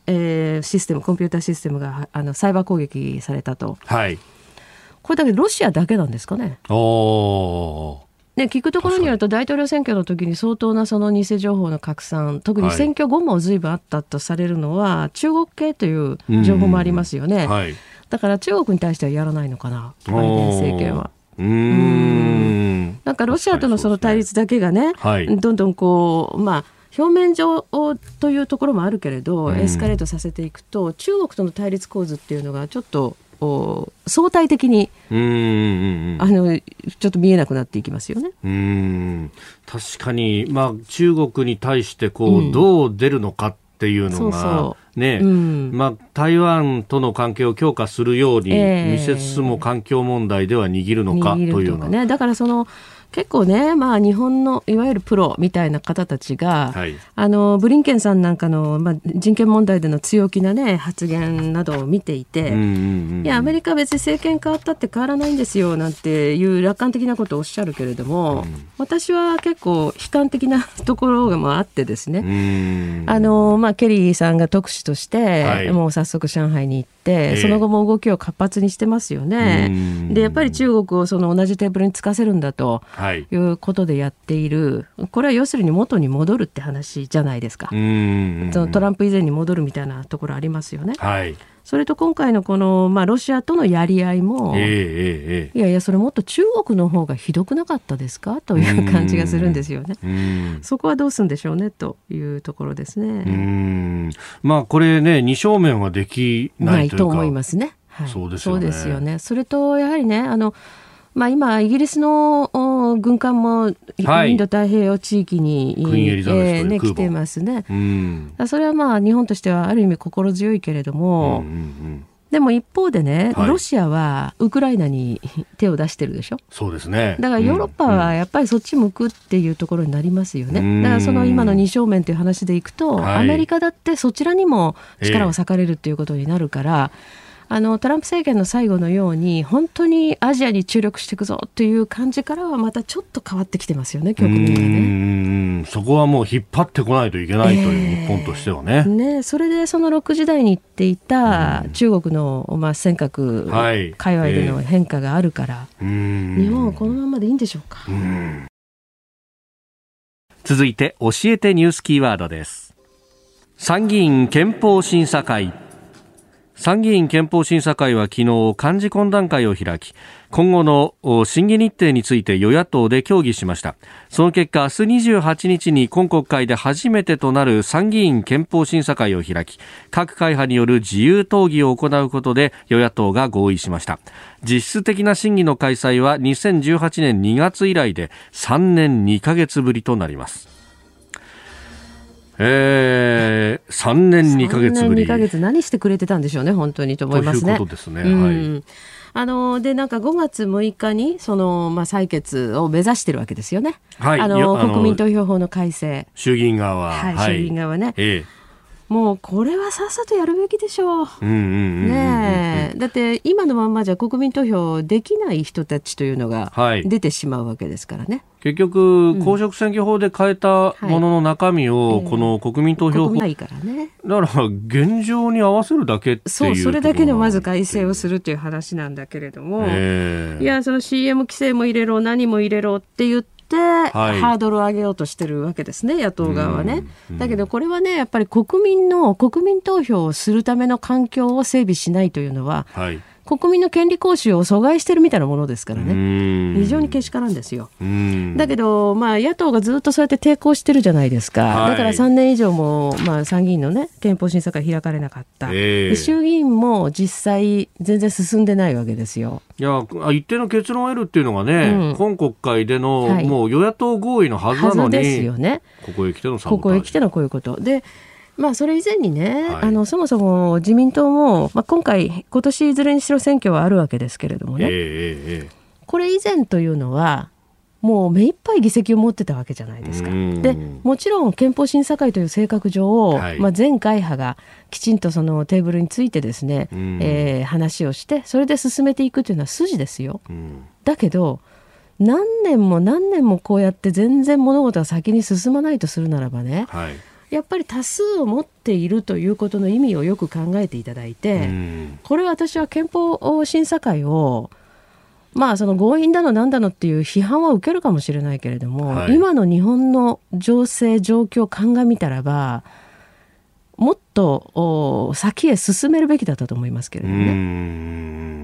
S3: えー、システムコンピューターシステムがあのサイバー攻撃されたと、
S1: はい、
S3: これだけロシアだけなんですかね？
S1: お
S3: ね、聞くところによると大統領選挙の時に相当なその偽情報の拡散特に選挙後も随分あったとされるのは、はい、中国系という情報もありますよね、はい、だから中国に対してはやらないのかなバイデン政権は。うん。なんかロシアとのその対立だけがね、ねはい、どんどんこうまあ表面上というところもあるけれど、エスカレートさせていくと中国との対立構図っていうのがちょっと相対的にあのちょっと見えなくなっていきますよね。
S1: うん。確かに、まあ、中国に対してこう、うん、どう出るのかっていうのが。ね、うん、まあ、台湾との関係を強化するように見せつつも環境問題では握るのかというような、
S3: ね、だからその結構ね、まあ、日本のいわゆるプロみたいな方たちが、はい、あのブリンケンさんなんかの、まあ、人権問題での強気な、ね、発言などを見ていて、いやアメリカは別に政権変わったって変わらないんですよなんていう楽観的なことをおっしゃるけれども、うん、私は結構悲観的なところがもあってですね、あのまあ、ケリーさんが特使として、はい、もう早速上海に行って、その後も動きを活発にしてますよね。でやっぱり中国をその同じテーブルにつかせるんだと。はいい。うことでやっている、これは要するに元に戻るって話じゃないですか。そのトランプ以前に戻るみたいなところありますよね。
S1: はい。
S3: それと今回のこの、まあ、ロシアとのやり合いも、えーえー、いやいや、それもっと中国の方がひどくなかったですか？という感じがするんですよね。そこはどうするんでしょうね？というところですね。
S1: まあ、これね、二正面はできないと
S3: 思いますね。
S1: はい、そう
S3: ですよね。それと、やはりね、あの、まあ、今、イギリスの軍艦もインド太平洋地域に、
S1: はい、えー、
S3: ね、来てますね、うん、それはまあ日本としてはある意味心強いけれども、うんうんうん。でも一方でね、はい、ロシアはウクライナに手を出してるでしょ？
S1: そうですね。
S3: だからヨーロッパはやっぱりそっち向くっていうところになりますよね。うん、だからその今の二正面という話でいくと、アメリカだってそちらにも力を割かれるっていうことになるから。えーあのトランプ政権の最後のように本当にアジアに注力していくぞという感じからはまたちょっと変わってきてますよね、局面が
S1: ね。そこはもう引っ張ってこないといけないという日本としてはね。
S3: えー、ねそれでその6時代に言っていた中国の、まあ、尖閣界隈での変化があるから、えー、日本はこのままでいいんでしょうか。う
S1: 続いて教えてニュースキーワードです。参議院憲法審査会参議院憲法審査会は昨日幹事懇談会を開き今後の審議日程について与野党で協議しました。その結果明日28日に今国会で初めてとなる参議院憲法審査会を開き各会派による自由討議を行うことで与野党が合意しました。実質的な審議の開催は2018年2月以来で3年2ヶ月ぶりとなります。えー、3年2か月ぶり。
S3: 3年2ヶ月何してくれてたんでしょうね、本当にと思いますね。
S1: ということですね。うん、はい。
S3: あのでなんか5月6日にその、まあ、採決を目指してるわけですよね、はい、あの国民投票法の改正
S1: 衆議院側は、
S3: はい、衆議院側ね、ええもうこれはさっさとやるべきでしょう。ねだって今のまんまじゃ国民投票できない人たちというのが出てしまうわけですからね。はい、
S1: 結局、公職選挙法で変えたものの中身を、この国民投票法、
S3: ないからね。
S1: だから現状に合わせるだけっていう
S3: そう、それだけのまず改正をするという話なんだけれども、いや、その CM 規制も入れろ、何も入れろって言って、はい、ハードルを上げようとしてるわけですね、野党側はね。だけどこれはね、やっぱり国民の国民投票をするための環境を整備しないというのは、はい国民の権利行使を阻害してるみたいなものですからね、非常にけしからんですよ。だけど、まあ、野党がずっとそうやって抵抗してるじゃないですか、はい、だから3年以上も、まあ、参議院の、ね、憲法審査会開かれなかった、えー、衆議院も実際、全然進んでないわけですよ。
S1: いや一定の結論を得るっていうのがね、うん、今国会での、はい、もう与野党合意のはずなのに、ですよね、ここへ来ての
S3: ここへ来てのこういうこと。でまあ、それ以前にね、はい、あのそもそも自民党も、まあ、今回、今年いずれにしろ選挙はあるわけですけれどもね、えー、これ以前というのは、もう目いっぱい議席を持ってたわけじゃないですか。でもちろん憲法審査会という性格上、はい、まあ、全会派がきちんとそのテーブルについてですね、えー、話をしてそれで進めていくというのは筋ですよ。だけど何年も何年もこうやって全然物事が先に進まないとするならばね、はいいやっぱり多数を持っているということの意味をよく考えていただいて、これは私は憲法審査会をまあその強引だのなんだのっていう批判は受けるかもしれないけれども、はい、今の日本の情勢状況を鑑みたらばもっと先へ進めるべきだったと思いますけれどもね。う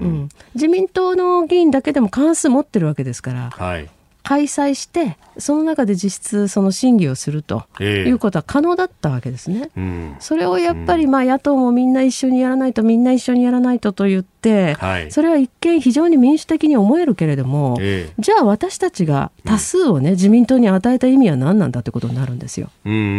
S3: ん、自民党の議員だけでも過半数持ってるわけですから、はい、開催してその中で実質その審議をするということは可能だったわけですね。えー、それをやっぱりまあ野党もみんな一緒にやらないとみんな一緒にやらないとと言って、はい、それは一見非常に民主的に思えるけれども、えー、じゃあ私たちが多数をね自民党に与えた意味は何なんだってことになるんですよ。うんうんうん
S1: う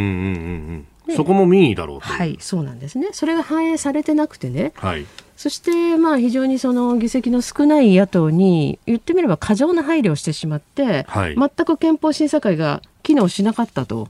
S1: んそこも民意だろう
S3: はいそうなんですね。それが反映されてなくてね、はい、そしてまあ非常にその議席の少ない野党に言ってみれば過剰な配慮をしてしまって、はい、全く憲法審査会が機能しなかったと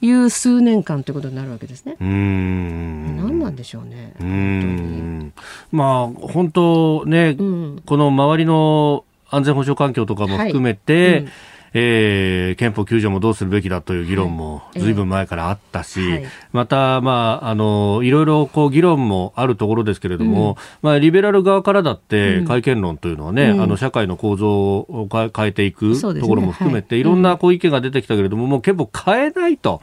S3: いう数年間ということになるわけですね。うん。何なんでしょうね。うん。
S1: まあ本当ね、うん、この周りの安全保障環境とかも含めて、はい。うんえー、憲法9条もどうするべきだという議論もずいぶん前からあったし、はい、また、まあ、あの、いろいろこう議論もあるところですけれども、うん、まあ、リベラル側からだって改憲論というのはね、うん、あの、社会の構造を変えていくところも含めて、い。ろんなこう意見が出てきたけれども、もう憲法変えないと。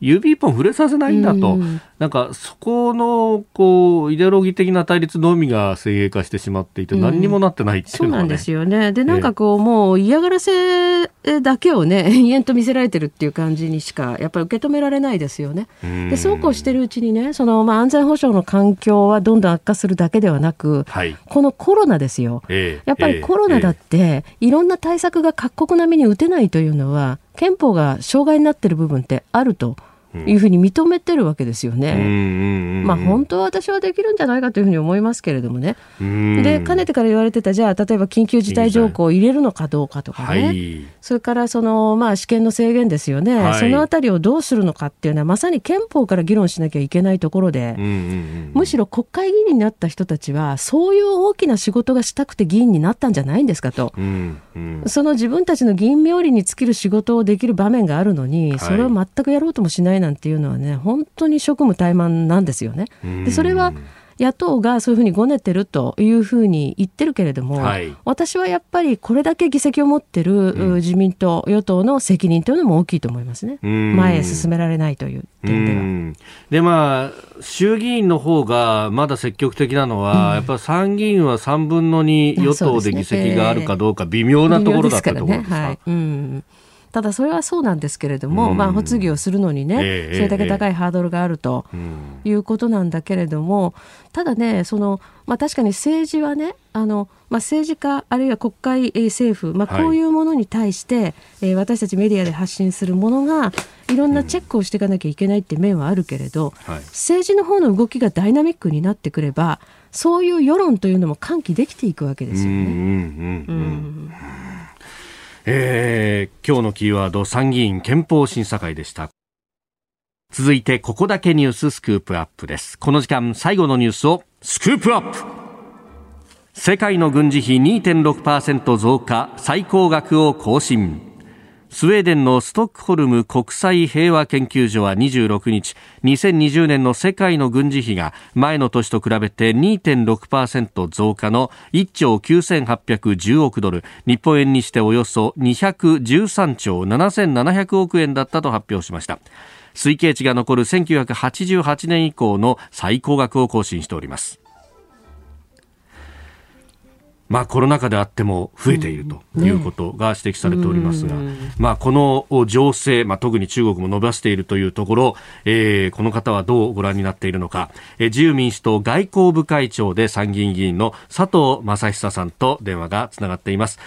S1: 指一本触れさせないんだと、うん、なんかそこのこうイデオロギー的な対立のみが先鋭化してしまっていて、何にもなってないっていうのは、ね、そうなんですよね。
S3: で、なんかこう、もう嫌がらせだけをね、[laughs] 延々と見せられてるっていう感じにしか、やっぱり受け止められないですよね。で、そうこうしてるうちにね、その、まあ、安全保障の環境はどんどん悪化するだけではなく、はい、このコロナですよ。えー、やっぱりコロナだって、いろんな対策が各国並みに打てないというのは、憲法が障害になってる部分ってあると。いうふうに認めてるわけですよね。まあ本当は私はできるんじゃないかというふうに思いますけれどもね。でかねてから言われてたじゃあ例えば緊急事態条項を入れるのかどうかとかね、はい、それからそのまあ試験の制限ですよね、はい、そのあたりをどうするのかっていうのはまさに憲法から議論しなきゃいけないところで、むしろ国会議員になった人たちはそういう大きな仕事がしたくて議員になったんじゃないんですかと、その自分たちの議員冥利に尽きる仕事をできる場面があるのにそれを全くやろうともしないなんていうのはね本当に職務怠慢なんですよね。でそれは野党がそういうふうにごねてるというふうに言ってるけれども、はい、私はやっぱりこれだけ議席を持ってる自民党、与党の責任というのも大きいと思いますね、前へ進められないという点では。
S1: で、まあ、衆議院の方がまだ積極的なのは、うん、やっぱ参議院は3分の2、与党で議席があるかどうか、微妙なところだったところですか？
S3: ただそれはそうなんですけれども、まあ、発議をするのにね、えー、それだけ高いハードルがあるということなんだけれども、ただね、そのまあ、確かに政治はね、あのまあ、政治家、あるいは国会、政府、まあ、こういうものに対して、はい、えー、私たちメディアで発信するものが、いろんなチェックをしていかなきゃいけないって面はあるけれど、うんはい、政治の方の動きがダイナミックになってくれば、そういう世論というのも喚起できていくわけですよね。うんうんうん。うん
S1: えー、今日のキーワード参議院憲法審査会でした。続いてここだけニューススクープアップです。この時間最後のニュースをスクープアップ。世界の軍事費2.6%増加最高額を更新。スウェーデンのストックホルム国際平和研究所は26日2020年の世界の軍事費が前の年と比べて2.6%増加の1兆9810億ドル日本円にしておよそ213兆7700億円だったと発表しました。推計値が残る1988年以降の最高額を更新しております。まあ、コロナ禍であっても増えているということが指摘されておりますが、うんね、まあ、この情勢、まあ、特に中国も伸ばしているというところ、えー、この方はどうご覧になっているのか、えー、自由民主党外交部会長で参議院議員の佐藤正久さんと電話がつながっています。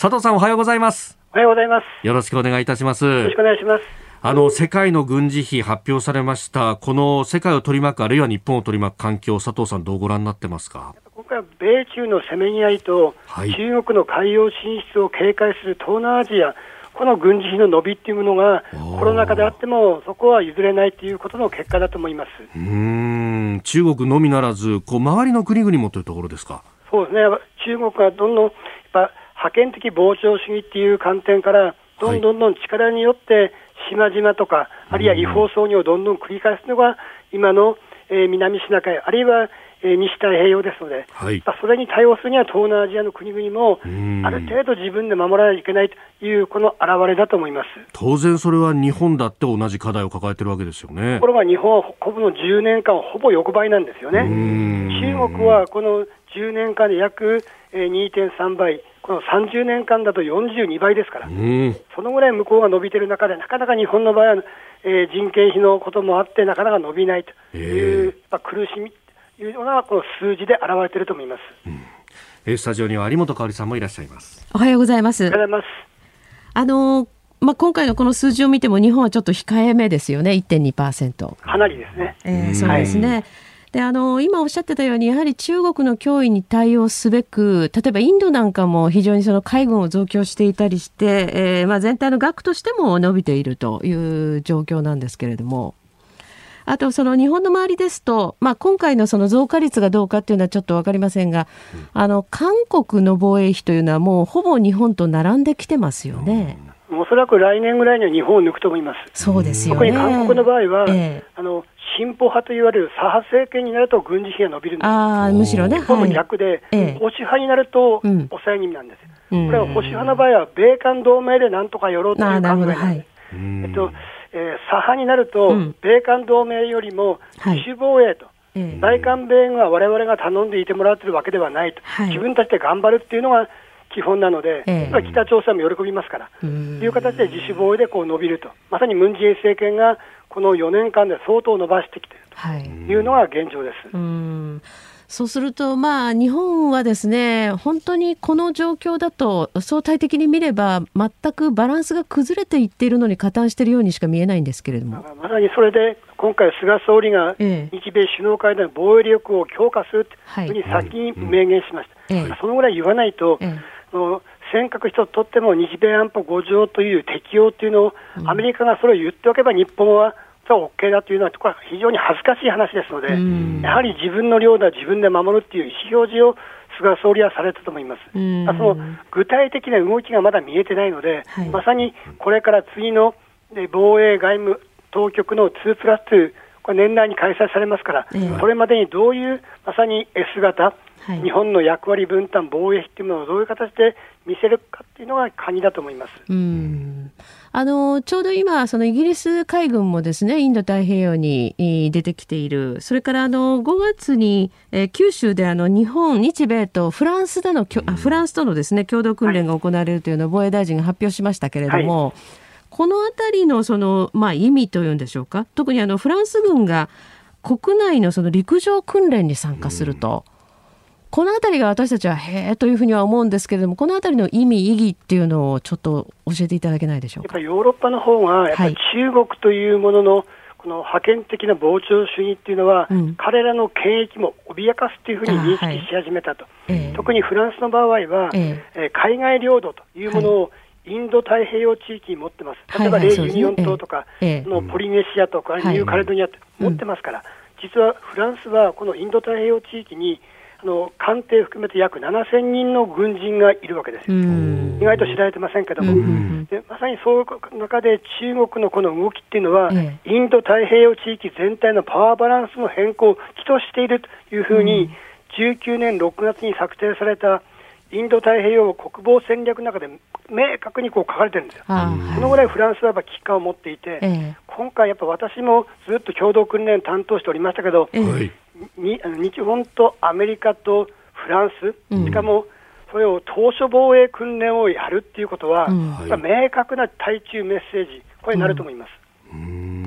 S1: 佐藤さんおはようございます。
S5: おはようございます。
S1: よろしくお願いいたします。
S5: よろしくお願いします。
S1: あの世界の軍事費発表されましたこの世界を取り巻くあるいは日本を取り巻く環境佐藤さんどうご覧になってますか？
S5: 回は米中のせめぎ合いと、中国の海洋進出を警戒する東南アジア、この軍事費の伸びっていうものが、コロナ禍であっても、そこは譲れないということの結果だと思います。
S1: うん。中国のみならず、こう周りの国々もというところですか？
S5: そうですね、中国はどんどんやっぱ覇権的膨張主義っていう観点から、どんどんどん力によって島々とか、あるいは違法操業をどんどん繰り返すのが、今の、えー、南シナ海、あるいはえー、西太平洋ですので、はい、それに対応するには東南アジアの国々もある程度自分で守らないといけないというこの表れだと思います。
S1: 当然それは日本だって同じ課題を抱えてるわけですよね。
S5: ところが日本はこの10年間ほぼ横ばいなんですよね。中国はこの10年間で約2.3倍。この30年間だと42倍ですから、そのぐらい向こうが伸びてる中で、なかなか日本の場合は、えー、人件費のこともあって、なかなか伸びないという、まあ、苦しみいうようなこの数字で表れていると思います、
S1: うん、スタジオには有本香さんもいらっしゃいます。
S3: おはようございます。
S5: おはようございます。
S3: あのまあ、今回のこの数字を見ても日本はちょっと控えめですよね。1.2%
S5: かなりですね、
S3: えー、そうですね、はい。であの今おっしゃってたようにやはり中国の脅威に対応すべく例えばインドなんかも非常にその海軍を増強していたりして、えーまあ、全体の額としても伸びているという状況なんですけれども。あとその日本の周りですと、まあ、今回のその増加率がどうかっていうのはちょっと分かりませんが、あの韓国の防衛費というのはもうほぼ日本と並んできてますよね。
S5: おそらく来年ぐらいには日本を抜くと思います。
S3: そうですよ、
S5: ね、特に韓国の場合は、えあの進歩派と言われる左派政権になると軍事費が伸びるんです。
S3: あむしろね。
S5: ほぼ逆で、はい、保守派になると抑え気味なんです。うん、これは保守派の場合は米韓同盟でなんとかやろうという考えなんです。はい、えっとえー、左派になると、米韓同盟よりも自主防衛と、はい、大韓米軍はわれわれが頼んでいてもらっているわけではないと、はい、自分たちで頑張るっていうのが基本なので、えー、北朝鮮も喜びますから、という形で自主防衛でこう伸びると、まさにムン・ジェイン政権がこの4年間で相当伸ばしてきているとい。うのが現状です。
S3: そうすると、まあ、日本はですね、本当にこの状況だと、相対的に見れば、全くバランスが崩れていっているのに加担しているようにしか見えないんですけれども。
S5: まさにそれで、今回、菅総理が日米首脳会談で防衛力を強化するというふうに先に明言しました。ええ、そのぐらい言わないと、ええ、尖閣一つとっても日米安保5条という適用というのを、アメリカがそれを言っておけば、日本はそれは OK だというのは、これは非常に恥ずかしい話ですので、やはり自分の領土は自分で守るという意思表示を菅総理はされたと思います。その具体的な動きがまだ見えてないので、はい、まさにこれから次の防衛外務当局の2プラス2、これ年内に開催されますから、えー、それまでにどういうまさに S 型、はい、日本の役割分担、防衛費というものをどういう形で見せるかっていうのが鍵だと思います。
S3: うんあのちょうど今、そのイギリス海軍もですねインド太平洋に出てきている、それからあの5月に、えー、九州であの日本、日米とフランスでのあフランスとのですね共同訓練が行われるというのを防衛大臣が発表しましたけれども、はい、このあたりのその、まあ、意味というんでしょうか、特にあのフランス軍が国内のその陸上訓練に参加すると。うんこの辺りが私たちはへえというふうには思うんですけれども、この辺りの意味、意義っていうのをちょっと教えていただけないでしょうか？
S5: やっぱヨーロッパの方が、やっぱり中国というものの、この覇権的な膨張主義っていうのは、うん、彼らの権益も脅かすというふうに認識し始めたと、はい、特にフランスの場合は、ええ。海外領土というものを、インド太平洋地域に持ってます、例えばレイ・ユニオン島とか、ポリネシアとか、ニューカレドニアって持ってますから、実はフランスはこのインド太平洋地域にあの艦艇含めて約7000人の軍人がいるわけですよ、意外と知られてませんけども、でまさにそういう中で中国のこの動きっていうのは、ええ、インド太平洋地域全体のパワーバランスの変更を起としているというふうに、19年6月に策定されたインド太平洋国防戦略の中で明確にこう書かれてるんですよ、このぐらいフランスはやっぱ危機感を持っていて、ええ、今回、やっぱ私もずっと共同訓練担当しておりましたけど、えに日本とアメリカとフランス、しかもそれを当初防衛訓練をやるっていうことは、うん、明確な対中メッセージ、これになると思います。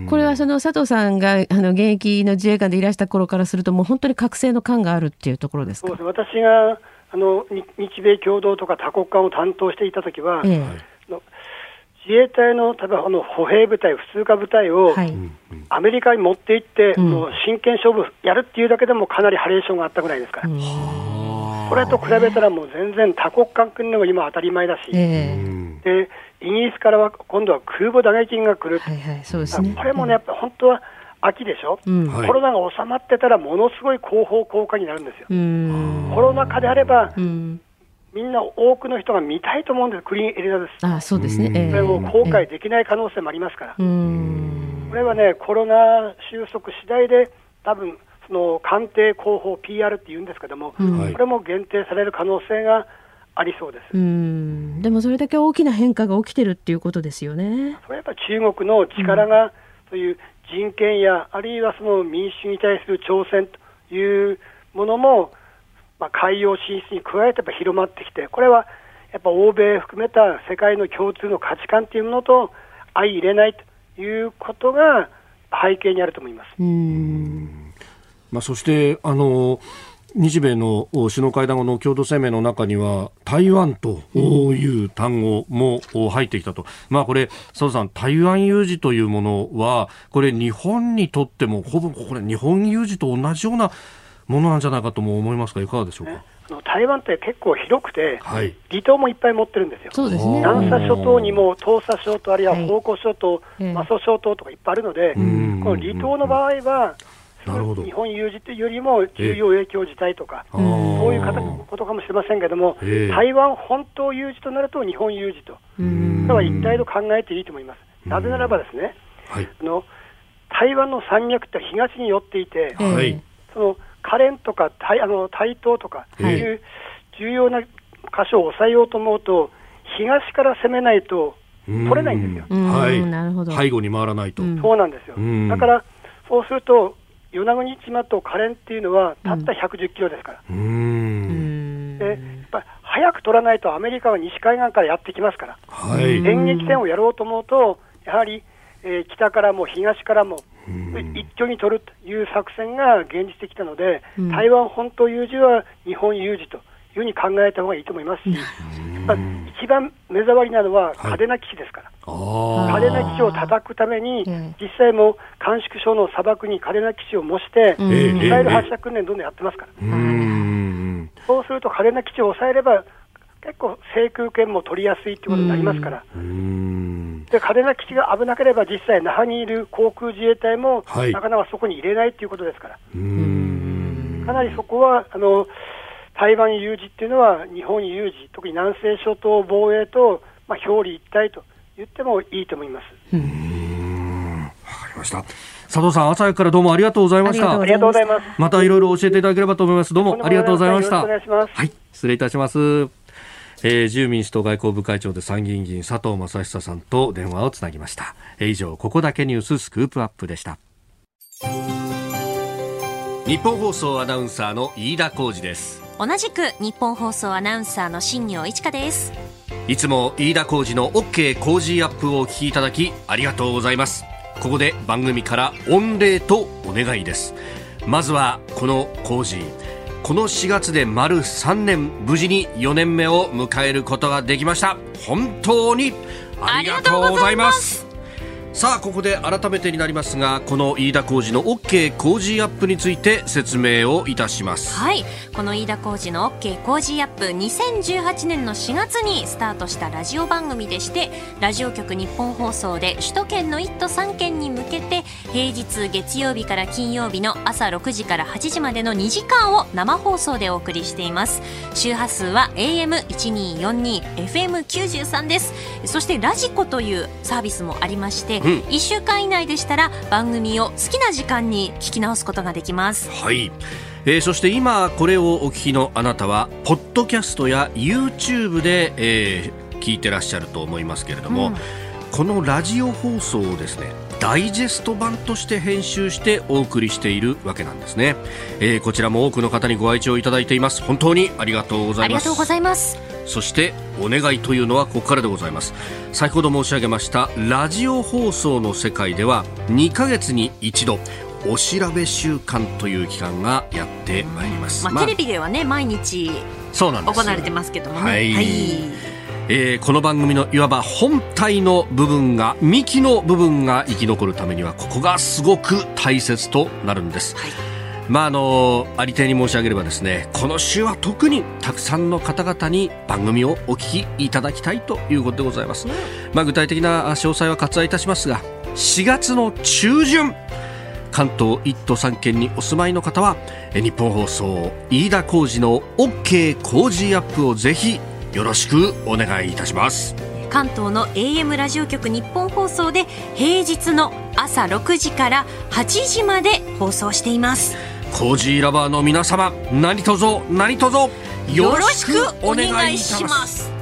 S3: これはその佐藤さんがあの現役の自衛官でいらした頃からすると、もう本当に覚醒の感があるっていうところですか？
S5: そうです私があの日米共同とか多国間を担当していたときは、ええ、自衛隊の例えばあの歩兵部隊、普通科部隊をアメリカに持って行って、はい、もう真剣勝負やるっていうだけでもかなりハレーションがあったぐらいですから、これと比べたらもう全然多国間訓練が今当たり前だし、えー、でイギリスからは今度は空母打撃機が来る、はいはいそうですね、これもね、やっぱ本当は秋でしょ、うん、コロナが収まってたらものすごい広報効果になるんですよ。コロナ禍であれば、うんみんな多くの人が見たいと思うんです、クリーンエリザベス。
S3: あそうですね。
S5: これも後悔できない可能性もありますから。これはね、コロナ収束次第で、多分その官邸広報 PR って言うんですけども、これも限定される可能性がありそうです
S3: うんでもそれだけ大きな変化が起きてるっていうことですよね。
S5: それやっぱ中国の力が、そういう人権や、あるいはその民主に対する挑戦というものも、まあ、海洋進出に加えてや広まってきて、これはやっぱ欧米含めた世界の共通の価値観というものと相入れないということが背景にあると思います。
S1: うんまあ、そしてあの日米の首脳会談後の共同声明の中には台湾という単語も入ってきたと、まあ、これ、佐藤さん、台湾有事というものは、これ、日本にとっても、ほぼこれ、日本有事と同じようなものなんじゃないかとも思いますが、いかがでしょうか？
S5: 台湾って結構広くて、はい、離島もいっぱい持ってるんですよ、
S3: そうですね、
S5: 南沙諸島にも東沙諸島、あるいは宝庫諸島、馬祖諸島とかいっぱいあるので、この離島の場合は、なるほど。日本有事というよりも重要影響事態とか、そういうことかもしれませんけれども、台湾本島有事となると日本有事と、それは一体と考えていいと思います。なぜならばですね、はい、あの台湾の山脈って東に寄っていて、はい、そのカレンとか台あの台東とかいう重要な箇所を抑えようと思うと、東から攻めないと取れないんですよ。
S1: はい、なるほど。背後に回らないと。
S5: そうなんですよ。だからそうすると与那国島とカレンっていうのは、たった110キロですから。うん、でやっぱり早く取らないと、アメリカは西海岸からやってきますから、はい、電撃戦をやろうと思うと、やはり、えー、北からも東からも一挙に取るという作戦が現実的なので、台湾本島有事は日本有事というふうに考えた方がいいと思います。し、一番目障りなのは嘉手納基地ですから、嘉手納基地を叩くために、実際も甘粛省の砂漠に嘉手納基地を模して、ミサイル発射訓練どんどんやってますから、そうすると嘉手納基地を抑えれば、結構、制空権も取りやすいということになりますから。で嘉手納基地が危なければ、実際、那覇にいる航空自衛隊も、なかなかそこに入れないということですから、かなりそこはあの台湾有事っていうのは日本有事、特に南西諸島防衛と、まあ、表裏一体と言ってもいいと思います。わか
S1: りました。佐藤さん、朝早くからどうもありがとうございました。
S5: ありがとうございます。
S1: またいろいろ教えていただければと思います。どうもありがとうございました。
S5: お願いします。
S1: はい、失礼いたします。えー、自由民主党外交部会長で参議院議員佐藤正久さんと電話をつなぎました。えー、以上、ここだけニューススクープアップでした。日本放送アナウンサーの飯田浩二です。
S2: 同じく日本放送アナウンサーの新業一華です
S1: いつも飯田浩二の OK 工事アップをお聞きいただきありがとうございますここで番組から御礼とお願いですまずはこの工事この4月で丸3年無事に4年目を迎えることができました。本当にありがとうございます。さあここで改めてになりますがこの飯田浩司の OK 工事アップについて説明をいたします。
S2: はい。この飯田浩司の OK 工事アップ2018年の4月にスタートしたラジオ番組でしてラジオ局日本放送で首都圏の1都3県に向けて平日月曜日から金曜日の朝6時から8時までの2時間を生放送でお送りしています。周波数は AM1242 FM93 です。そしてラジコというサービスもありましてうん、1週間以内でしたら番組を好きな時間に聞き直すことができます。
S1: はい。えー、そして今これをお聞きのあなたはポッドキャストや YouTube で、えー、聞いてらっしゃると思いますけれども、うん、このラジオ放送をですねダイジェスト版として編集してお送りしているわけなんですね、えー、こちらも多くの方にご愛聴いただいています。本当にありがとうございます。ありが
S2: とうございます
S1: そしてお願いというのはここからでございます。先ほど申し上げましたラジオ放送の世界では2ヶ月に一度お調べ週間という期間がやってまいります、
S2: まあ、テレビではね毎日行われてますけどもね、はい、はい、
S1: えー、この番組のいわば本体の部分が幹の部分が生き残るためにはここがすごく大切となるんです、はいまああのありていに申し上げればですねこの週は特にたくさんの方々に番組をお聞きいただきたいということでございます、まあ、具体的な詳細は割愛いたしますが4月の中旬関東1都3県にお住まいの方は日本放送飯田浩司の OK 工事アップをぜひよろしくお願いいたします。
S2: 関東の AM ラジオ局日本放送で平日の朝6時から8時まで放送しています
S1: コージーラバーの皆様何卒何卒よろしくお願いします。